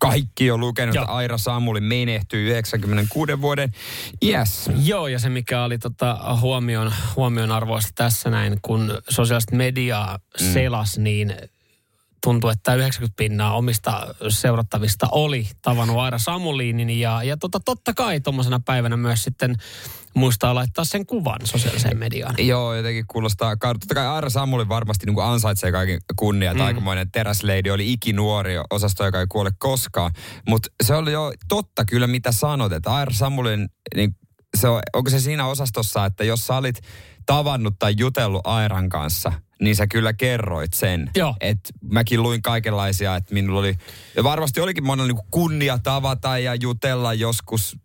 kaikki on lukenut, Joo. että Aira Samuli menehtyi 96 vuoden iässä. Joo, ja se mikä oli tota huomion, huomion arvoista tässä näin, kun sosiaalista mediaa mm. selas, niin tuntuu, että 90 pinnaa omista seurattavista oli tavannut Aira Samuliinin ja, ja tota, totta kai tuommoisena päivänä myös sitten muistaa laittaa sen kuvan sosiaaliseen mediaan. Joo, jotenkin kuulostaa. Totta kai Aira Samuli varmasti niin kuin ansaitsee kaiken kunnia. Mm. Aikamoinen teräsleidi oli ikinuori osasto, joka ei kuole koskaan. Mutta se oli jo totta kyllä, mitä sanot. Että Aira Samulin, niin se on, onko se siinä osastossa, että jos sä olit tavannut tai jutellut Airan kanssa, niin sä kyllä kerroit sen. Joo. Et mäkin luin kaikenlaisia, että minulla oli, ja varmasti olikin monella niin kunnia tavata ja jutella joskus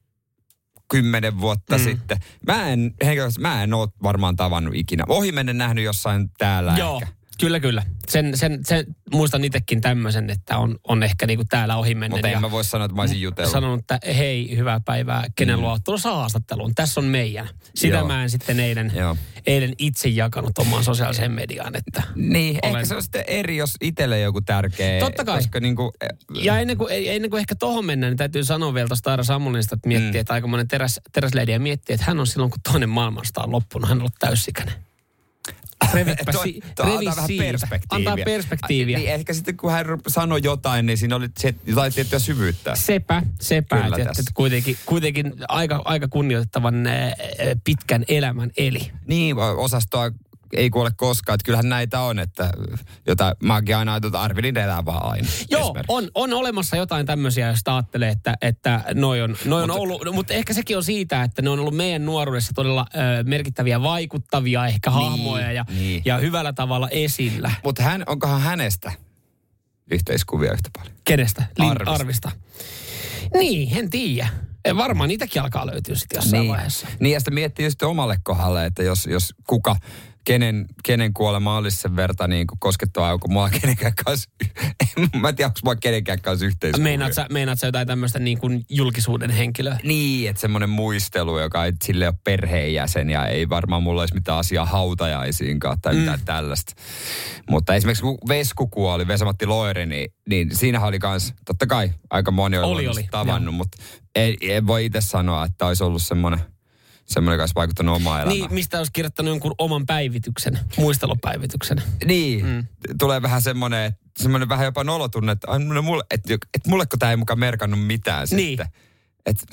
kymmenen vuotta mm. sitten. Mä en, henkilökohtaisesti, mä en ole varmaan tavannut ikinä. Ohimennen nähnyt jossain täällä Joo, ehkä. Kyllä kyllä. Sen, sen, sen muistan itsekin tämmöisen, että on, on ehkä niinku täällä ohi mennen. Mutta en mä voi sanoa, että mä olisin jutellut. sanonut, että hei, hyvää päivää, kenen mm. luo tulossa haastatteluun. Tässä on meidän. Sitä Joo. mä en sitten eilen, Joo. eilen itse jakanut omaan sosiaaliseen mediaan. Että Niin, Olen- ehkä se on sitten eri, jos itselle joku tärkeä. Totta kai. Koska niinku, Ja ennen kuin, ennen kuin ehkä tohon mennään, niin täytyy sanoa vielä tuosta Aira Samulinista, että miettii, mm. että aikamoinen teräs, teräsleidiä miettii, että hän on silloin, kun toinen maailmasta on loppunut, hän on ollut täysikäinen. Revipä Toi- si- toi revi antaa vähän perspektiiviä. Antaa perspektiiviä. Niin ehkä sitten kun hän sanoi jotain, niin siinä oli se, jotain tiettyä syvyyttä. Sepä, sepä, Kyllä että, että kuitenkin, kuitenkin aika, aika kunnioitettavan äh, pitkän elämän eli. Niin, osastoa ei kuole koskaan. Että kyllähän näitä on, että jota mäkin aina että Arvidin elää vaan aina. Joo, on, on olemassa jotain tämmöisiä, jos ajattelee, että, että noi on, noi on ollut, no, mutta ehkä sekin on siitä, että ne on ollut meidän nuoruudessa todella ö, merkittäviä, vaikuttavia ehkä hahmoja ja, niin. ja hyvällä tavalla esillä. Mutta hän, onkohan hänestä yhteiskuvia yhtä paljon? Kenestä? Lin- Arvista. Arvista. Niin, en tiedä. Eh, Varmaan niitäkin alkaa löytyä sitten jossain niin. vaiheessa. Niin, ja sitten miettii just omalle kohdalle, että jos, jos kuka, kenen, kenen kuolema olisi sen verta niin kuin koskettavaa, onko mulla kenenkään kanssa, mä en tiedä, onko mulla kenenkään kanssa yhteiskuvia. Meinaat sä, meinaat sä jotain tämmöistä niin kuin julkisuuden henkilöä? Niin, että semmoinen muistelu, joka ei sille ole perheenjäsen ja ei varmaan mulla olisi mitään asiaa hautajaisiinkaan tai mitään Mm. tällaista. Mutta esimerkiksi kun Vesku kuoli, Vesamatti Loiri, niin, niin siinähän oli kans, totta kai aika moni on Oli, ollut oli, tavannut, mutta ei, ei voi itse sanoa, että olisi ollut semmoinen, semmoinen, joka olisi vaikuttanut omaan elämään. Niin, mistä olisi kirjoittanut jonkun oman päivityksen, muistelupäivityksen. Niin, mm. tulee vähän semmoinen, semmoinen vähän jopa nolotunne, että, no mulle, että, että mulleko tämä ei mukaan merkannut mitään Niin. sitten. Et,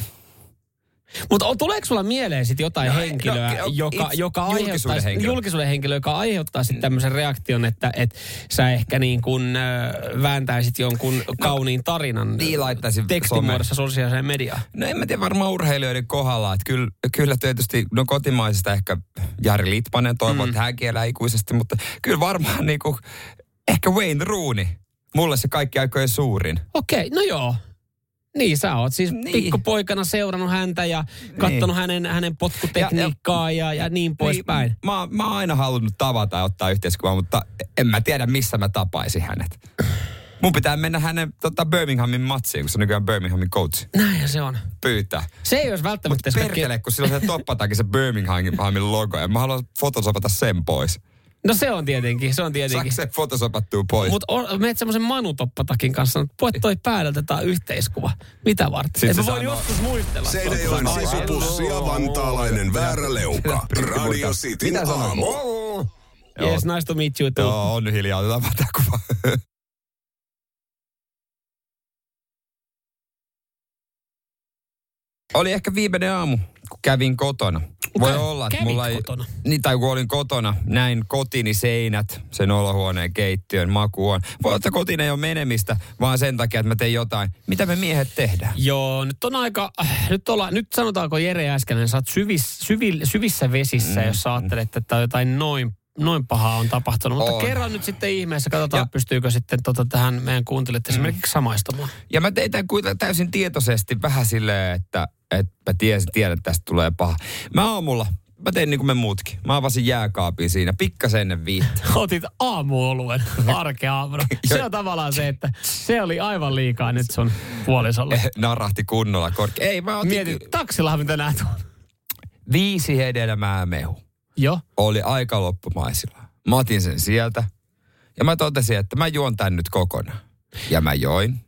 Mutta tuleeko sulla mieleen sitten jotain No, no, no, henkilöä, no, joka, itse- joka julkisuuden aiheuttaa, henkilö. julkisuuden henkilö, joka aiheuttaa sitten tämmöisen reaktion, että et sä ehkä niin kuin äh, vääntäisit jonkun kauniin tarinan niin laittaisin tekstimuodossa sosiaaliseen mediaan? No en mä tiedä varmaan urheilijoiden kohdalla, että kyllä, kyllä tietysti, no kotimaisista ehkä Jari Litmanen toivoo, mm. että hänkin elää ikuisesti, mutta kyllä varmaan niinku, ehkä Wayne Rooney. Mulle se kaikki aikojen suurin. Okei, no joo. Niin, sä oot siis Niin. niin. pikkupoikana seurannut häntä ja katsonut Niin. hänen, hänen potkutekniikkaa ja, ja, ja niin poispäin. Niin, mä, mä oon aina halunnut tavata ja ottaa yhteiskuvaa, mutta en mä tiedä missä mä tapaisin hänet. Mun pitää mennä hänen tota, Birminghamin matsiin, kun se on nykyään Birminghamin coach. Näin se on. Pyytää. Se ei olisi välttämättä... Mutta perkele, kun sillä on se toppatakin se Birminghamin logo, ja mä haluan fotosopata sen pois. No se on tietenkin, se on tietenkin. Saako se fotosopattua pois? Mutta meet semmoisen manutoppatakin kanssa, että puet toi päältä tää yhteiskuva. Mitä varten? Sitten Et se mä voin sanoo- joskus muistella. Seinäjoen Ai, sisupussi ja vantaalainen väärä leuka. Radio Cityn aamu. Yes, nice to meet you too. Joo, on hiljaa, otetaan vaan tää kuva. Oli ehkä viimeinen aamu, kun kävin kotona. Voi olla, että mulla ei... kotona? Niin, tai kun olin kotona, näin kotini seinät, sen olohuoneen keittiön maku on. Voi olla, että kotiin ei ole menemistä, vaan sen takia, että mä tein jotain. Mitä me miehet tehdään? Joo, nyt on aika, äh, nyt, olla, nyt sanotaanko Jere äsken, sä oot syvis, syvi, syvissä vesissä, mm, jos sä ajattelet, että jotain noin noin pahaa on tapahtunut. Mutta On. kerran nyt sitten ihmeessä, katsotaan Ja- pystyykö sitten tota tähän meidän kuuntelijat esimerkiksi samaistumaan. Ja mä tein tämän täysin tietoisesti vähän silleen, että, että mä tiesin, tiedän, että tästä tulee paha. Mä aamulla mä tein niin kuin me muutkin. Mä avasin jääkaapin siinä, pikkasen ennen viittä. Otit aamuoluen arkeaamuna. Se on tavallaan se, että se oli aivan liikaa nyt sun puolisolle. Narahti kunnolla korke. Ei, mä otin Mietin, taksillahan mitä näet. viisi hedelmää mehu. Joo. Oli aika loppumaisilla. Mä otin sen sieltä. Ja mä totesin, että mä juon tän nyt kokonaan. Ja mä join.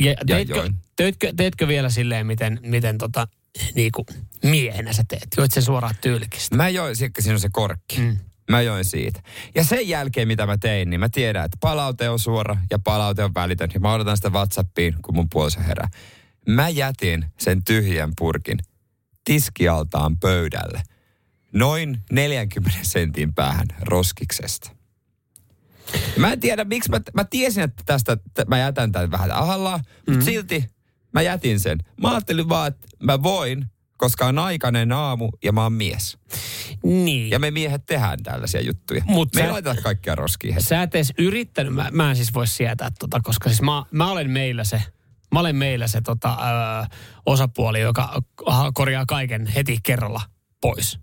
Ja teitkö, join. teetkö, teetkö vielä silleen, miten, miten tota, niinku miehenä sä teet? Joit sen suoraan tyylikistä. Mä join, si- siinä on se korkki. Mm. Mä join siitä. Ja sen jälkeen, mitä mä tein, niin mä tiedän, että palaute on suora ja palaute on välitön. Ja mä odotan sitä WhatsAppiin, kun mun puoliso herää. Mä jätin sen tyhjän purkin tiskialtaan pöydälle. Noin 40 sentin päähän roskiksesta. Mä en tiedä, miksi mä, mä tiesin, että tästä että mä jätän tämän vähän ahallaan, mm. mutta silti mä jätin sen. Mä ajattelin vaan, että mä voin, koska on aikainen aamu ja mä oon mies. Niin. Ja me miehet tehdään tällaisia juttuja. Mut me ei sä- laiteta kaikkia roskiin heti. Sä et edes yrittänyt, mä, mä en siis voi sietää tota, koska siis mä, mä olen meillä se, mä olen meillä se tota, ö, osapuoli, joka korjaa kaiken heti kerralla pois.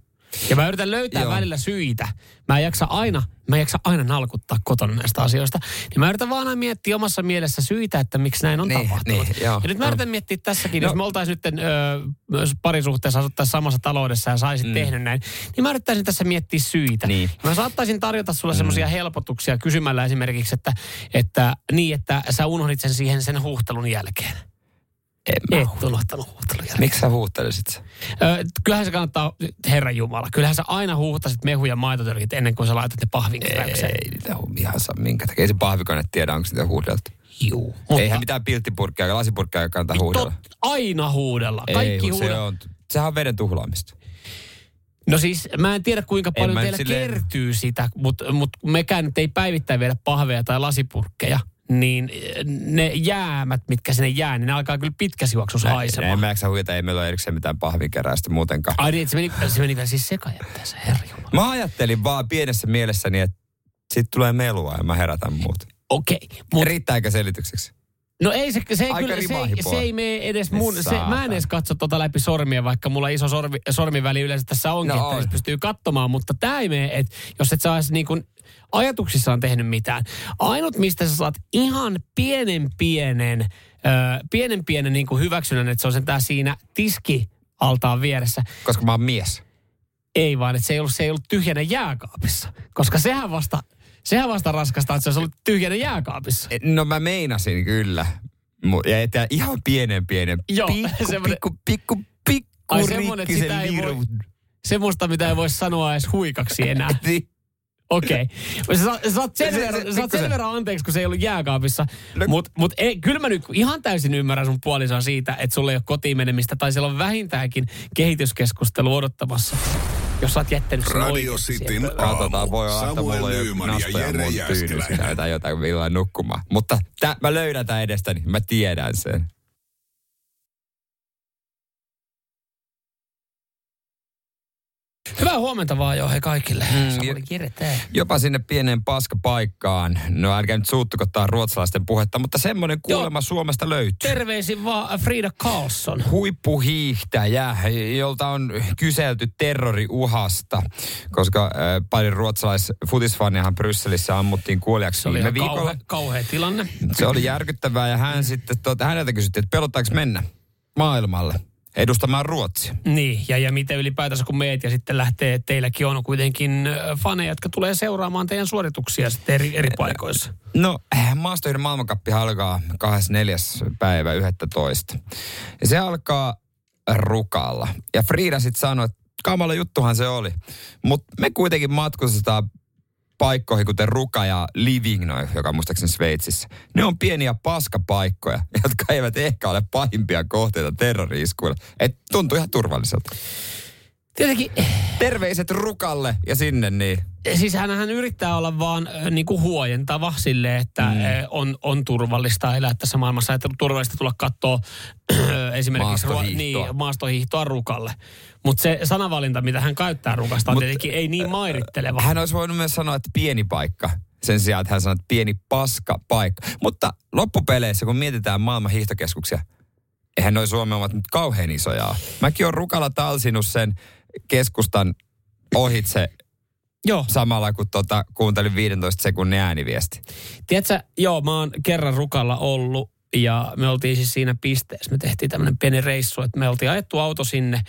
Ja mä yritän löytää Joo. Välillä syitä. Mä en jaksa aina, mä en jaksa aina nalkuttaa kotona näistä asioista. Niin mä yritän vaan aina miettiä omassa mielessä syitä, että miksi näin on Niin, tapahtunut. niin, joo. ja nyt mä No. yritän miettiä tässäkin, No. jos me oltaisiin nyt ö, parisuhteessa asuttaisiin samassa taloudessa ja saisit mm. tehnyt näin, niin mä yrittäisin tässä miettiä syitä. Niin. Mä saattaisin tarjota sulle mm. semmoisia helpotuksia kysymällä esimerkiksi, että, että niin, että sä unohdit sen siihen sen huhtelun jälkeen. En mä Et huhtelun jälkeen. Miksi sä huuhtelisit sen? Ö, kyllähän se kannattaa, Herran Jumala, kyllähän sä aina huuhtasit mehu- ja maitotölkit ennen kuin sä laitat ne pahvin keräykseen. Ei niitä ihan saa minkä takia. Ei se pahvikone tiedä, onko niitä huudeltu. Juu. Mutta, Eihän mitään pilttipurkkia ja lasipurkkia kannata huudella. Tot, aina huudella. Kaikki Ei, kun se huudella. on, sehän on veden tuhlaamista. No siis mä en tiedä kuinka paljon teillä silleen- kertyy sitä, mutta mut mekään nyt ei päivittäin viedä pahveja tai lasipurkkeja. Niin ne jäämät, mitkä sinne jää, niin ne alkaa kyllä pitkässä juoksussa En haisemaan. mä jaksa huijata, ei meillä ole erikseen mitään pahvinkeräystä muutenkaan. Ai niin, se meni, se meni vielä siis sekajätteeseen, herra Jumala. Mä ajattelin vaan pienessä mielessäni, että sit tulee melua ja mä herätän muut. Okei, Mut, mutta Riittääkö selitykseksi? No ei se, se ei, Aika kyllä, se, se ei mene edes mun, se, mä en edes katso tota läpi sormia, vaikka mulla iso sormi, sormiväli yleensä tässä onkin, No että on. pystyy katsomaan, mutta tämä ei mene, että jos et olisi niin kuin ajatuksissaan tehnyt mitään. Ainut, mistä sä saat ihan pienen pienen, ö, pienen pienen niin kuin hyväksynnän, että se on sentään siinä tiski altaan vieressä. Koska mä oon mies. Ei vaan, että se ei ollut, se ei ollut tyhjänä jääkaapissa, koska sehän vasta, sehän vasta raskasta, että se olisi ollut tyhjänä jääkaapissa. No mä meinasin kyllä. Ja että ihan pienen pienen. Joo, pikku, semmonen- pikku, pikku, pikku, Ai semmonen, että sitä ei voi-. Semmoista, mitä ei voi sanoa edes huikaksi enää. Niin. Okei. Okay. Sä, sä saat sen, Se- se- verran, se- sä saat sen verran anteeksi, kun se ei ollut jääkaapissa. No- Mutta mut ei, kyllä mä nyt ihan täysin ymmärrän sun puolisoa siitä, että sulla ei ole kotiin menemistä tai siellä on vähintäänkin kehityskeskustelu odottamassa. Jos sä oot jättänyt sen Radio Cityn aamu. Katsotaan, voi olla, että Samuel mulla Nyman ja nastoja Jere mun Jääskeläinen. tai jotain millään nukkumaan. Mutta tä, mä löydän tämän edestäni, mä tiedän sen. Hyvää huomenta vaan jo he kaikille. Mm, tää. Jopa sinne pieneen paskapaikkaan. No älkää nyt suuttuko tää ruotsalaisten puhetta, mutta semmoinen kuulema Suomesta löytyy. Terveisin vaan Frida Karlsson. huippuhiihtäjä, jolta on kyselty terroriuhasta, koska äh, paljon ruotsalais-futisfaniahan Brysselissä ammuttiin kuoliaksi Se oli ihan viikolla. kauhe, kauhea tilanne. Se oli järkyttävää ja hän sitten, tuota, häneltä kysyttiin, että pelottaako mennä maailmalle edustamaan Ruotsia. Niin, ja, ja miten ylipäätänsä kun meet ja sitten lähtee, teilläkin on kuitenkin ö, faneja, jotka tulee seuraamaan teidän suorituksia sitten eri, eri paikoissa. No, maastoiden maailmankappi alkaa 24. päivä 11. Ja se alkaa rukalla. Ja Frida sitten sanoi, että kamala juttuhan se oli. Mutta me kuitenkin matkustetaan paikkoihin, kuten Ruka ja Livigno, joka on muistaakseni Sveitsissä. Ne on pieniä paskapaikkoja, jotka eivät ehkä ole pahimpia kohteita terrori-iskuille. Et tuntuu ihan turvalliselta. Tietenkin, Terveiset Rukalle ja sinne niin. siis hänhän yrittää olla vaan äh, niin kuin huojentava sille, että mm. on, on turvallista elää tässä maailmassa. Että turvallista tulla katsoa esimerkiksi Maastohiihtoa. niin, maastohiihtoa Rukalle. Mutta se sanavalinta, mitä hän käyttää Rukasta, on Mut, tietenkin ei niin mairitteleva. Hän olisi voinut myös sanoa, että pieni paikka. Sen sijaan, että hän sanoi, että pieni paska paikka. Mutta loppupeleissä, kun mietitään maailman hiihtokeskuksia, eihän noi Suomen omat nyt kauhean isoja. Mäkin olen Rukalla talsinut sen keskustan ohitse Joo. samalla, kun tota, kuuntelin 15 sekunnin ääniviesti. Tiedätkö, joo, mä oon kerran Rukalla ollut ja me oltiin siis siinä pisteessä. Me tehtiin tämmöinen pieni reissu, että me oltiin ajettu auto sinne.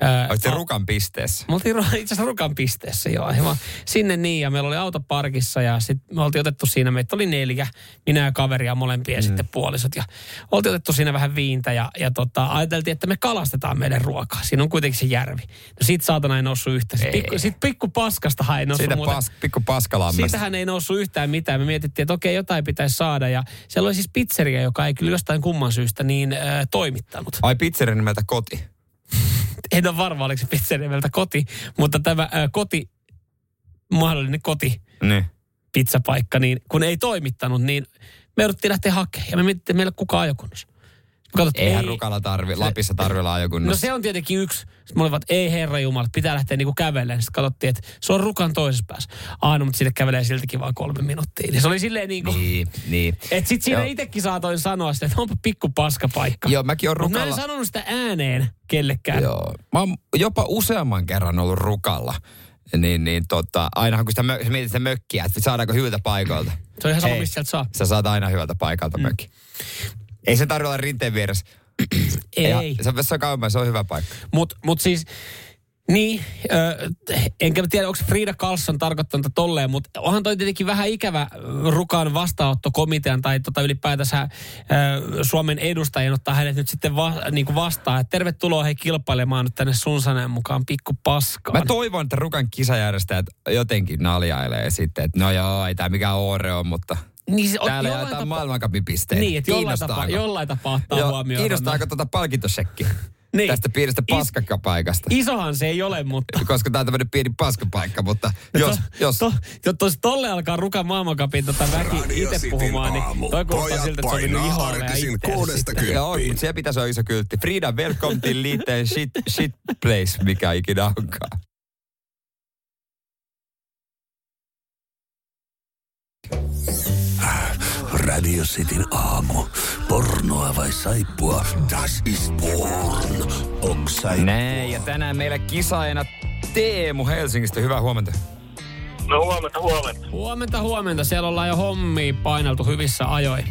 Ää, Olitte a- Rukan pisteessä. Me oltiin itse asiassa Rukan pisteessä, joo. aivan. Sinne niin, ja meillä oli auto parkissa, ja sitten me oltiin otettu siinä, meitä oli neljä, minä ja kaveri ja molempia mm. sitten puolisot. Ja oltiin otettu siinä vähän viintä, ja, ja tota, ajateltiin, että me kalastetaan meidän ruokaa. Siinä on kuitenkin se järvi. No siitä saatana ei noussut yhtään. Sitten pikku, sit pikku paskasta ei noussut Siitä pas, pikku paskalammasta. Siitähän ei noussut yhtään mitään. Me mietittiin, että okei, jotain pitäisi saada. Ja siellä oli siis pizzeria, joka ei kyllä jostain kumman syystä niin äh, toimittanut. Ai pizzeri nimeltä koti. En ole varma, oliko se pizzeria meiltä koti, mutta tämä äh, koti, mahdollinen koti, Niin. pizzapaikka, niin kun ei toimittanut, niin me jouduttiin lähteä hakemaan. Ja me mietittiin, että meillä kukaan ajokunnossa. Me katsottiin, Eihän ei- Rukalla tarvi, Lapissa tarvi No laajokunnassa. se on tietenkin yksi. Sitten me olivat, ei herra Jumala, pitää lähteä niinku kävelemään. Sitten katsottiin, että se on rukan toisessa päässä. Aa, no, mutta sinne kävelee siltikin vaan kolme minuuttia. Niin se oli silleen niinku, Niin, niin. että sit siinä itsekin saatoin sanoa sitä, että onpa pikku paskapaikka. Joo, mäkin oon Mutta mä en Rukalla. sanonut sitä ääneen kellekään. Joo. Mä oon jopa useamman kerran ollut Rukalla. Niin, niin tota, ainahan kun sitä, mö, mietit sitä mökkiä, että saadaanko hyvältä paikalta. Se on ihan sama, mistä sieltä saa. Sä saat aina hyvältä paikalta mm. mökki. Ei se tarvitse olla rinteen vieressä. Ei. Ja se, on kauemmin, se on hyvä paikka. Mutta mut siis, niin, ö, enkä tiedä, onko Frida Karlsson tarkoittanut tolleen, mutta onhan toi tietenkin vähän ikävä Rukan vastaanottokomitean tai tota ylipäätänsä ö, Suomen edustajien ottaa hänet nyt sitten va, niin kuin vastaan. Et tervetuloa hei kilpailemaan nyt tänne sun saneen mukaan pikku paskaan. Mä toivon, että Rukan kisajärjestäjät jotenkin naljailee sitten, että no joo, ei tää mikään oore on, mutta niin, se, täällä jollain jaetaan tapa- maailmankapin pisteitä. Niin, että jollain tapaa, jollain tapaa ottaa Joo, huomioon. Kiinnostaako tuota palkintosekki? Niin. Tästä pienestä Is- paskakkapaikasta. Isohan se ei ole, mutta... Koska tää on tämmönen pieni paskapaikka, mutta jos, to, jos To, to, tos, tolle alkaa Rukan maailmankapin tota väki itse puhumaan, niin aamu. toi kuulostaa siltä, että se on mennyt iholle ja kuudesta. Joo, mutta siellä pitäisi olla iso kyltti. Frida, welcome to liitteen shit, shit place, mikä ikinä onkaan. Radio Cityn aamu. Pornoa vai saippua? Das ist porn. Onks saippua? Näin, ja tänään meillä kisaajana Teemu Helsingistä. Hyvää huomenta. No huomenta, huomenta. Huomenta, huomenta. Siellä ollaan jo hommia paineltu hyvissä ajoin.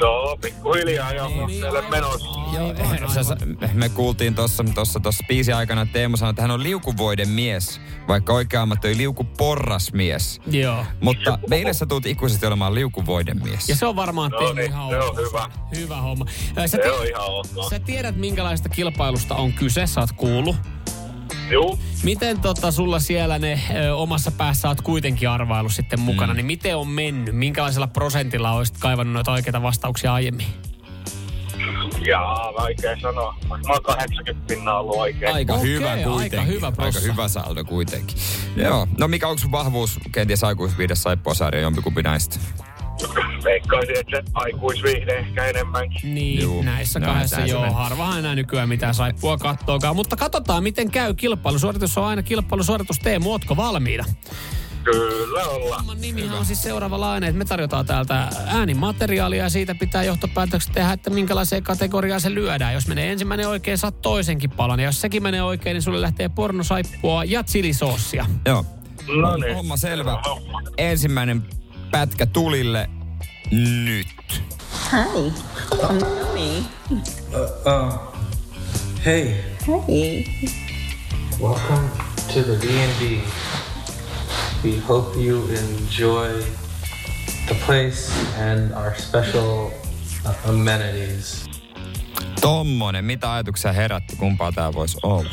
Joo, pikkuhiljaa jo teille menossa. Joo, sä, sä, me kuultiin tuossa tossa, tossa biisin aikana, että Teemu sanoi, että hän on liukuvoiden mies, vaikka oikea ammatti oli liukuporrasmies. Joo. Mutta meille sä tulet ikuisesti olemaan liukuvoiden mies. Ja se on varmaan No Teemu niin, ihan se on hyvä. Hyvä homma. Sä, Se tiedät, on ihan sä tiedät, minkälaista kilpailusta on kyse, sä oot kuullut. Juu. Miten tota, sulla siellä ne ö, omassa päässä oot kuitenkin arvailu sitten mukana, Mm. niin miten on mennyt? Minkälaisella prosentilla olisit kaivannut noita oikeita vastauksia aiemmin? Jaa, vaikea sanoa. Varmaan 80 pinnaa ollut oikein. Aika Okei, hyvä aika kuitenkin. hyvä aika prossa. hyvä saldo kuitenkin. Joo. No mikä onko sun vahvuus kenties aikuisviides saippuasarja jompikumpi näistä? Veikkaisin, että se aikuisviihde ehkä enemmänkin. Niin, Juu, näissä kahdessa joo. menee. Harvahan enää nykyään mitään saippua kattookaan. Mutta katsotaan, miten käy kilpailusuoritus. on aina kilpailusuoritus. Teemu, ootko valmiina? Kyllä ollaan. Homman nimihän on siis seuraavanlainen, että me tarjotaan täältä äänimateriaalia ja siitä pitää johtopäätökset tehdä, että minkälaiseen kategoriaan se lyödään. Jos menee ensimmäinen oikein, saat toisenkin palan. Ja jos sekin menee oikein, niin sulle lähtee pornosaippua ja chilisoosia. Joo. No niin. Homma selvä. Homma. Ensimmäinen pätkä tulille nyt. Hi, I'm Nami. Uh, hey, Hey. welcome to the D&D. We hope you enjoy the place and our special uh, amenities. Tommonen, mitä ajatuksia herätti, kumpaa tää voisi olla?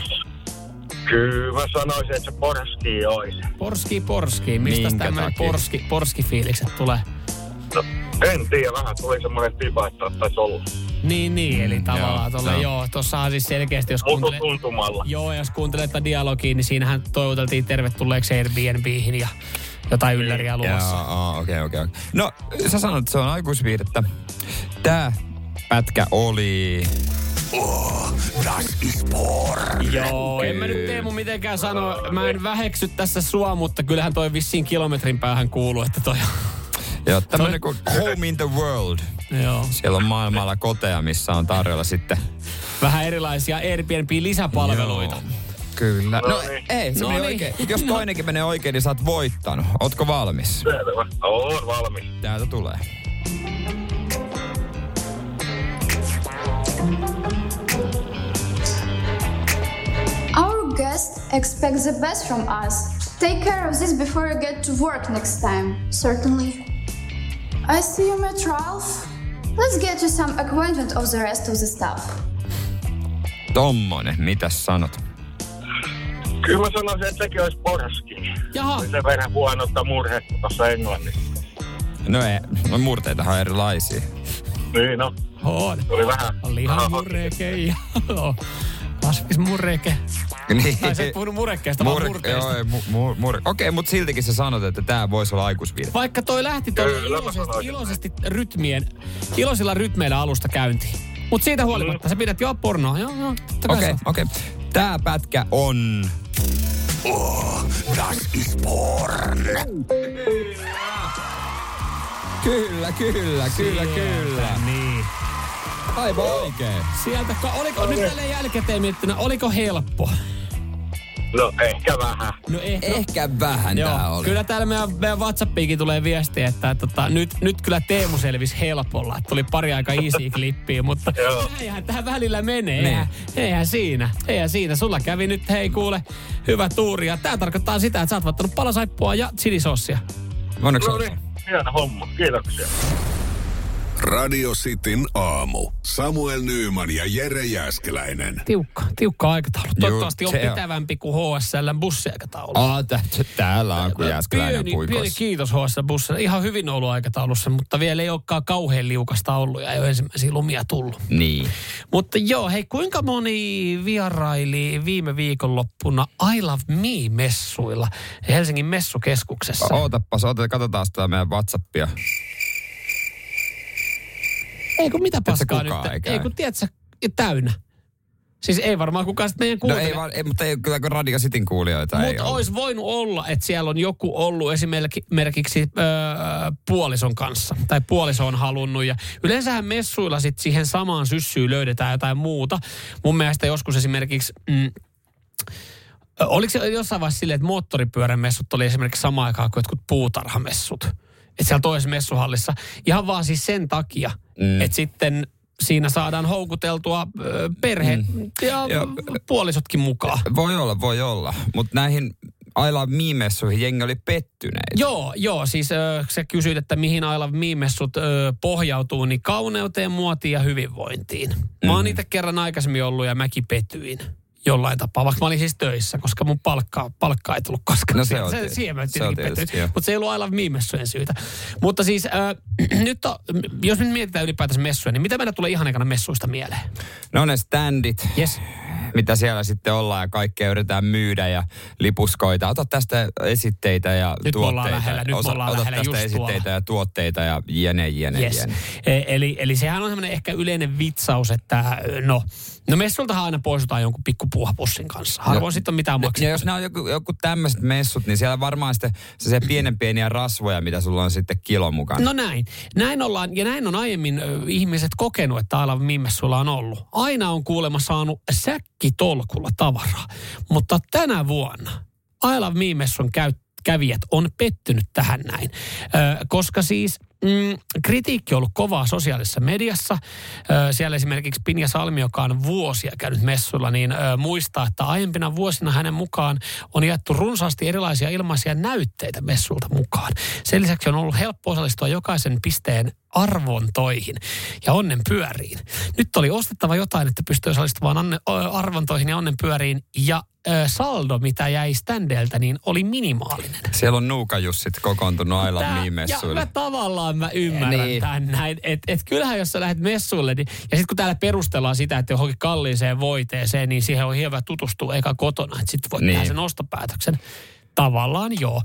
Kyllä mä sanoisin, että se porski olisi. Porski, porski. Mistä Minkä tämmöinen takia? porski, porski-fiilikset tulee? No, en tiedä, vähän tuli semmoinen pipa, että ottaisi olla. Niin, niin. Eli tavallaan joo, tolle, joo. joo. Tossahan siis selkeästi, jos Mutu kuuntelee... tuntumalla. Joo, jos kuuntelee tätä dialogia, niin siinähän toivoteltiin tervetulleeksi Airbnbihin ja jotain ylläriä luvassa. Jaa, okei, okei, okei. No, sä sanoit, että se on aikuisviihdettä. Tää pätkä oli... Das ist porn. Joo, en mä nyt Teemu mitenkään sano, mä en väheksy tässä sua, mutta kyllähän toi vissiin kilometrin päähän kuuluu, että toi Joo, tämmönen kuin Home in the World. Joo. Siellä on maailmalla koteja, missä on tarjolla sitten... Vähän erilaisia Airbnb-lisäpalveluita. Joo. Kyllä. No, No niin. ei, se No meni niin. oikein. Jos toinenkin menee oikein, niin sä oot voittanut. Ootko valmis? Selvä. Oon valmis. Täältä tulee. Our guest expects the best from us. Take care of this before you get to work next time. Certainly. I see you met Ralph. Let's get you some acquaintment of the rest of the staff. Tommonen, mitäs sanot? Kyllä mä sanoisin, että sekin olisi porski. Jaha. Se verran huonosta murhetta tuossa Englannissa. No ei, no murteitahan on erilaisia. Niin no, On. oli vähän... Lihan vähän- murreke ja kasvismurreke. Niin. Tai sä et puhunut murekkeesta, vaan Mur- murteesta. joo, ei, mu- mu- mur- Okei, mutta siltikin sä sanot, että tää voisi olla aikuisvirhe. Vaikka toi lähti tuolla iloisesti, iloisesti rytmien, iloisilla rytmeillä alusta käyntiin. Mutta siitä huolimatta, sä pidät jo pornoa. Joo, joo. Okei, okei. Tää pätkä on... Oh, das ist porn. Kyllä, kyllä, kyllä, kyllä. Niin. Aivan oikein. Sieltä, ka- oliko, nyt tälle jälkikäteen miettynä, oliko helppo? No, ehkä vähän. No ehkä. Ehkä vähän tää Joo, oli. kyllä täällä meidän, meidän WhatsAppiinkin tulee viestiä, että tota, nyt, nyt kyllä Teemu selvisi helpolla. Että tuli pari aika easy klippiä, mutta näinhän tähän välillä menee. Niin. Eihän, eihän, siinä, eihän siinä. Sulla kävi nyt, hei kuule, hyvä tuuri. Ja tää tarkoittaa sitä, että sä oot ottanut palasaippua ja chilisossia. Onneksi No niin, hieno homma. Kiitoksia. Radio Cityn aamu. Samuel Nyyman ja Jere Jäskeläinen. Tiukka, tiukka aikataulu. Toivottavasti on pitävämpi kuin HSL bussiaikataulu. Aa, tä, täällä on kuin jääskeläinen Pieni, pieni puikoissa. kiitos HSL bussille. Ihan hyvin ollut aikataulussa, mutta vielä ei olekaan kauhean liukasta ollut ja ei ole ensimmäisiä lumia tullut. Niin. Mutta joo, hei, kuinka moni vieraili viime viikonloppuna I Love Me-messuilla Helsingin messukeskuksessa? Ootapas, oota, katsotaan sitä meidän Whatsappia. Ei kun mitä paskaa nyt? ei? Ei kun tiedätkö, täynnä. Siis ei varmaan kukaan sitten meidän No kuuntele. ei vaan, ei, mutta ei kyllä kun Radio Cityn kuulijoita ei Mutta olisi voinut olla, että siellä on joku ollut esimerkiksi öö, puolison kanssa. Tai puoliso on halunnut. Ja yleensähän messuilla sit siihen samaan syssyyn löydetään jotain muuta. Mun mielestä joskus esimerkiksi... Mm, Oliko se jossain vaiheessa silleen, että moottoripyörämessut oli esimerkiksi samaan aikaan kuin jotkut puutarhamessut? Että siellä toisessa messuhallissa. Ihan vaan siis sen takia, mm. että sitten siinä saadaan houkuteltua perhe mm. ja Joo. puolisotkin mukaan. Voi olla, voi olla. Mutta näihin I Love Me-messuihin jengi oli pettyneitä. Joo, joo, siis ö, sä kysyit, että mihin I Love Me-messut ö, pohjautuu, niin kauneuteen, muotiin ja hyvinvointiin. Mä oon niitä kerran aikaisemmin ollut ja mäkin pettyin jollain tapaa, vaikka mä olin siis töissä, koska mun palkka, palkka ei tullut koskaan. No se on se, siihen mä se on tietenkin tietysti. Mutta se ei ollut I Love Me-messujen syytä. Mutta siis äh, nyt on, jos nyt mietitään ylipäätänsä messuja, niin mitä meillä tulee ihan ekana messuista mieleen? No ne standit, Yes. mitä siellä sitten ollaan ja kaikkea yritetään myydä ja lipuskoita. Ota tästä esitteitä ja Nyt tuotteita. lähellä, nyt ollaan ota lähellä tästä just tuolla. esitteitä ja tuotteita ja jene, jene, Yes. jene. E- Eli, eli sehän on semmoinen ehkä yleinen vitsaus, että no, no messultahan aina poistutaan jonkun pikkupuuhapussin kanssa. Harvoin sitten on mitään maksettu. jos nämä on joku, joku tämmöiset messut, niin siellä varmaan sitten se pienen pieniä rasvoja, mitä sulla on sitten kilon mukana. No näin. Näin ollaan, ja näin on aiemmin ö, ihmiset kokenut, että Ailan Mimmessulla on ollut. Aina on kuulemma saanut säkkitolkulla tavaraa. Mutta tänä vuonna Ailan Mimmessun käy, kävijät on pettynyt tähän näin. Ö, koska siis mm, kritiikki on ollut kovaa sosiaalisessa mediassa. Siellä esimerkiksi Pinja Salmi, joka on vuosia käynyt messuilla, niin muistaa, että aiempina vuosina hänen mukaan on jaettu runsaasti erilaisia ilmaisia näytteitä messulta mukaan. Sen lisäksi on ollut helppo osallistua jokaisen pisteen arvontoihin ja onnen pyöriin. Nyt oli ostettava jotain, että pystyy osallistumaan anne, ö, arvontoihin ja onnen pyöriin ja ö, saldo, mitä jäi ständeiltä, niin oli minimaalinen. Siellä on nuukajussit kokoontunut I Love Tää- ja mä tavallaan mä ymmärrän Niin. niin. tämän näin. Että et kyllähän jos sä lähdet messuille, niin, ja sitten kun täällä perustellaan sitä, että johonkin kalliiseen voiteeseen, niin siihen on hyvä tutustua eka kotona, että sitten voit Niin. niin. tehdä sen ostopäätöksen. Tavallaan joo.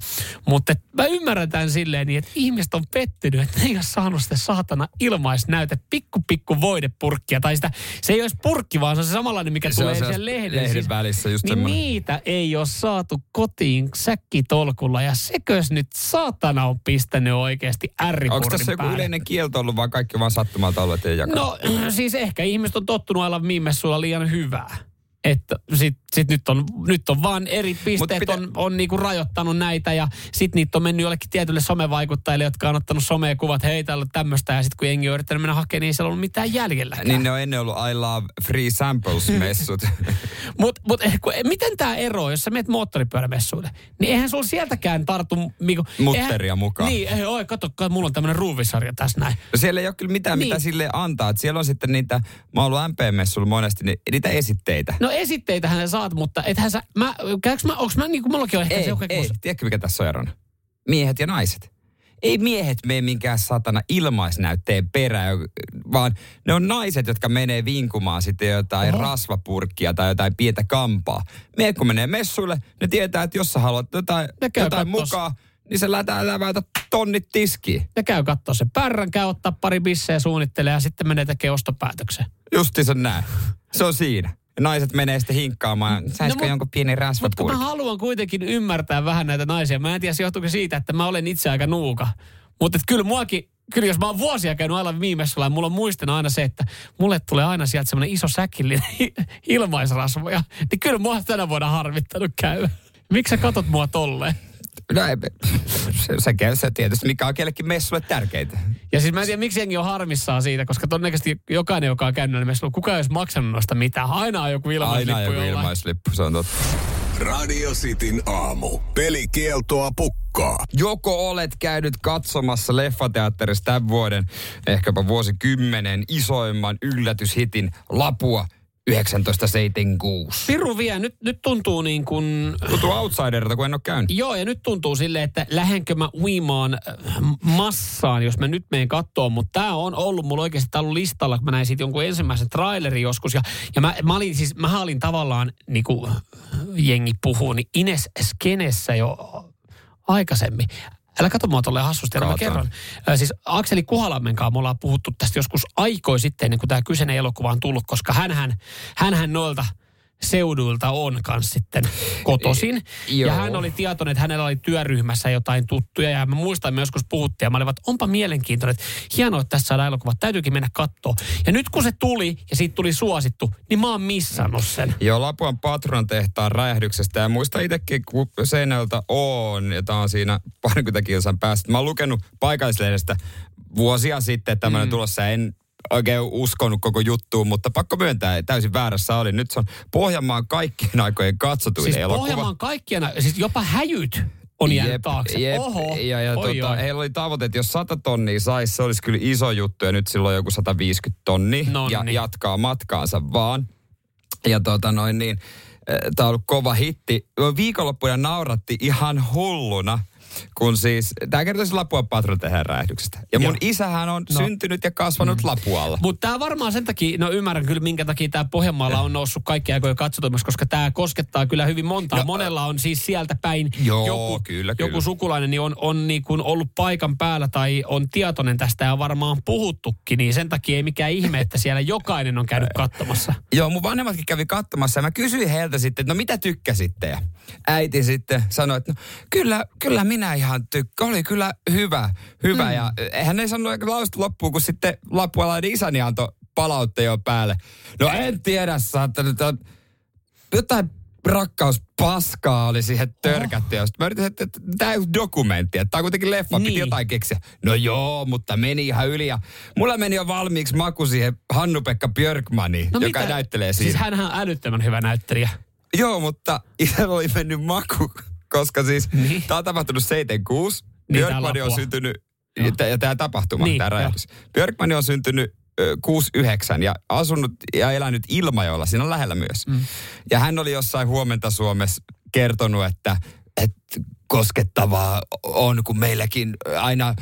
Mutta mä ymmärrän tämän silleen niin, että ihmiset on pettynyt, että ne ei ole saanut sitä saatana ilmaisnäyte pikku pikku voidepurkkia. Tai sitä, se ei olisi purkki, vaan se on se samanlainen, mikä Se tulee siellä lehden. lehden välissä just niin semmoinen. niitä ei ole saatu kotiin säkkitolkulla. Ja sekös nyt saatana on pistänyt oikeasti ärripurrin Onko tässä joku päälle. yleinen kielto ollut, vai kaikki vaan sattumalta ollut, että ei jakaa? No siis ehkä ihmiset on tottunut olla viimessuilla liian hyvää. Että sit Sitten nyt on, nyt on vaan eri pisteet pitä- on, on niinku rajoittanut näitä ja sitten niitä on mennyt jollekin tietylle somevaikuttajille, jotka on ottanut someen kuvat, hei täällä on tämmöistä ja sitten kun jengi on yrittänyt mennä hakemaan, niin ei siellä ollut mitään jäljelläkään. Niin ne on ennen ollut I love free samples-messut. Mutta mut, eh, kun- miten tämä ero, jos sä menet moottoripyörämessuille, niin eihän sulla sieltäkään tartu... Niinku, Mutteria eihän, mukaan. Niin, ei, oi, kato, kato, mulla on tämmöinen ruuvisarja tässä näin. No siellä ei ole kyllä mitään, niin. mitä sille antaa. Et siellä on sitten niitä, mä oon ollut MP-messuilla monesti, niin niitä esitteitä. No esitteitähän sä saat, mutta ethän sä, mä, käykö mä, onks mä, niinku mullakin on ehkä ei, se joku... ei. Tiedätkö mikä tässä on erona? Miehet ja naiset. Ei miehet mene minkään satana ilmaisnäytteen perään, vaan ne on naiset, jotka menee vinkumaan sitten jotain Oho. rasvapurkkia tai jotain pientä kampaa. Miehet kun menee messuille, ne tietää, että jos sä haluat jotain, Ne jotain mukaan, niin se lätää läväytä tonnit tiskiin. Ja käy kattoo sen pärrän, käy ottaa pari bissejä suunnittelee ja sitten menee tekemään ostopäätöksen. Justiinsa näin. Se on siinä. Naiset menee sitten hinkkaamaan. Saisiko No, jonkun pienen Mutta kun rasvapurkin? mä haluan kuitenkin ymmärtää vähän näitä naisia. Mä en tiedä, johtuuko siitä, että mä olen itse aika nuuka. Mutta kyllä muakin, kyllä jos mä oon vuosia käynyt aina viimeisellä, mulla on muistena aina se, että mulle tulee aina sieltä semmoinen iso säkillinen ilmaisrasvoja. Niin kyllä mua tänä vuonna harvittanut käy. Miksi sä katot mua tolleen? No, ei, se, se, käy se tietysti, mikä on kellekin messulle tärkeintä. Ja siis mä en tiedä, miksi jengi on harmissaan siitä, koska todennäköisesti jokainen, joka on käynyt näillä messuilla, kukaan ei olisi maksanut noista mitään. Aina on joku ilmaislippu Aina joku jollain. ilmaislippu, se on totta. Radio Cityn aamu. Pelikieltoa pukkaa. Joko olet käynyt katsomassa leffateatterissa tämän vuoden, ehkäpä vuosikymmenen isoimman yllätyshitin Lapua 1976. Piru vie, nyt, nyt tuntuu niin kuin Tuntuu outsiderilta, kun en ole käynyt. Joo, ja nyt tuntuu silleen, että lähdenkö mä uimaan äh, massaan, jos mä nyt menen kattoon. Mutta tämä on ollut mulla oikeasti tää ollut listalla, kun mä näin siitä jonkun ensimmäisen trailerin joskus. Ja, ja mä, mä olin siis, mä olin tavallaan, niin kuin jengi puhuu, niin Ines Skenessä jo aikaisemmin. Älä katso mua tolleen hassusti, mä kerron. Siis Akseli Kuhalammen kanssa me ollaan puhuttu tästä joskus aikoi sitten, ennen kuin tämä kyseinen elokuva on tullut, koska hänhän, hänhän noilta seuduilta on kans sitten kotosin. Joo. Ja hän oli tietoinen, että hänellä oli työryhmässä jotain tuttuja. Ja mä muistan, että me joskus puhuttiin ja mä olin, että onpa mielenkiintoinen, että hienoa, että tässä saadaan elokuva. Täytyykin mennä kattoon. Ja nyt kun se tuli ja siitä tuli suosittu, niin mä oon missannut sen. Joo, Lapuan Patron tehtaan räjähdyksestä. Ja muista itsekin, kun Seinältä on, ja tää on siinä parikymmentä kilsan päästä. Mä oon lukenut paikallislehdestä vuosia sitten, että tämmöinen mm. tulossa. En oikein uskonut koko juttuun, mutta pakko myöntää, että täysin väärässä oli. Nyt se on Pohjanmaan kaikkien aikojen katsotuin Siis elokuva. Pohjanmaan kaikkien, siis jopa häjyt on jäänyt taakse. Jep, Oho, ja, ja oi, tota, oi. heillä oli tavoite, että jos 100 tonnia saisi, se olisi kyllä iso juttu, ja nyt silloin joku 150 tonni, Nonni. ja jatkaa matkaansa vaan. Ja tota noin niin, tämä on ollut kova hitti. Viikonloppuna nauratti ihan hulluna, kun siis, tämä kertoisi Lapuan Patron tehdään räjähdyksestä. Ja mun Joo. isähän on No. syntynyt ja kasvanut mm. Lapualla. Mutta tämä varmaan sen takia, no ymmärrän kyllä minkä takia tämä Pohjanmaalla on noussut kaikki aikojen katsotummaksi, koska tämä koskettaa kyllä hyvin montaa. No, Monella on siis sieltä päin Joo, joku, kyllä, joku kyllä. sukulainen niin on, on niin kuin ollut paikan päällä tai on tietoinen tästä ja varmaan puhuttukin, niin sen takia ei mikään ihme, että siellä jokainen on käynyt katsomassa. Joo, mun vanhemmatkin kävi katsomassa ja mä kysyin heiltä sitten, että no mitä tykkäsitte? Ja äiti sitten sanoi, että no, kyllä, kyllä minä ihan tykkään. Oli kyllä hyvä, hyvä. Mm. Ja hän ei sanonut lausta loppuun, kun sitten lappualainen isäni antoi palautteen jo päälle. No en tiedä, on- jotain rakkauspaskaa oli siihen törkätty. Sitten mä yritin, että tämä ei ole dokumentti, että tämä on kuitenkin leffa, niin. piti jotain keksiä. No joo, mutta meni ihan yli. Ja mulla meni jo valmiiksi maku siihen Hannu-Pekka Björkmaniin, No joka mitä? näyttelee siinä. Siis hänhän on älyttömän hyvä näyttelijä. Joo, mutta isällä oli mennyt maku, koska siis Niin. tämä on tapahtunut 76. Niin, tää Björkmani on syntynyt, Joo. ja, tää- ja tämä tapahtuma, Niin, tämä räjähdys. Björkmani on syntynyt ö, 69 ja asunut ja elänyt Ilmajoella, siinä on lähellä myös. Mm. Ja hän oli jossain huomenta Suomessa kertonut, että, että koskettavaa on, kun meilläkin aina,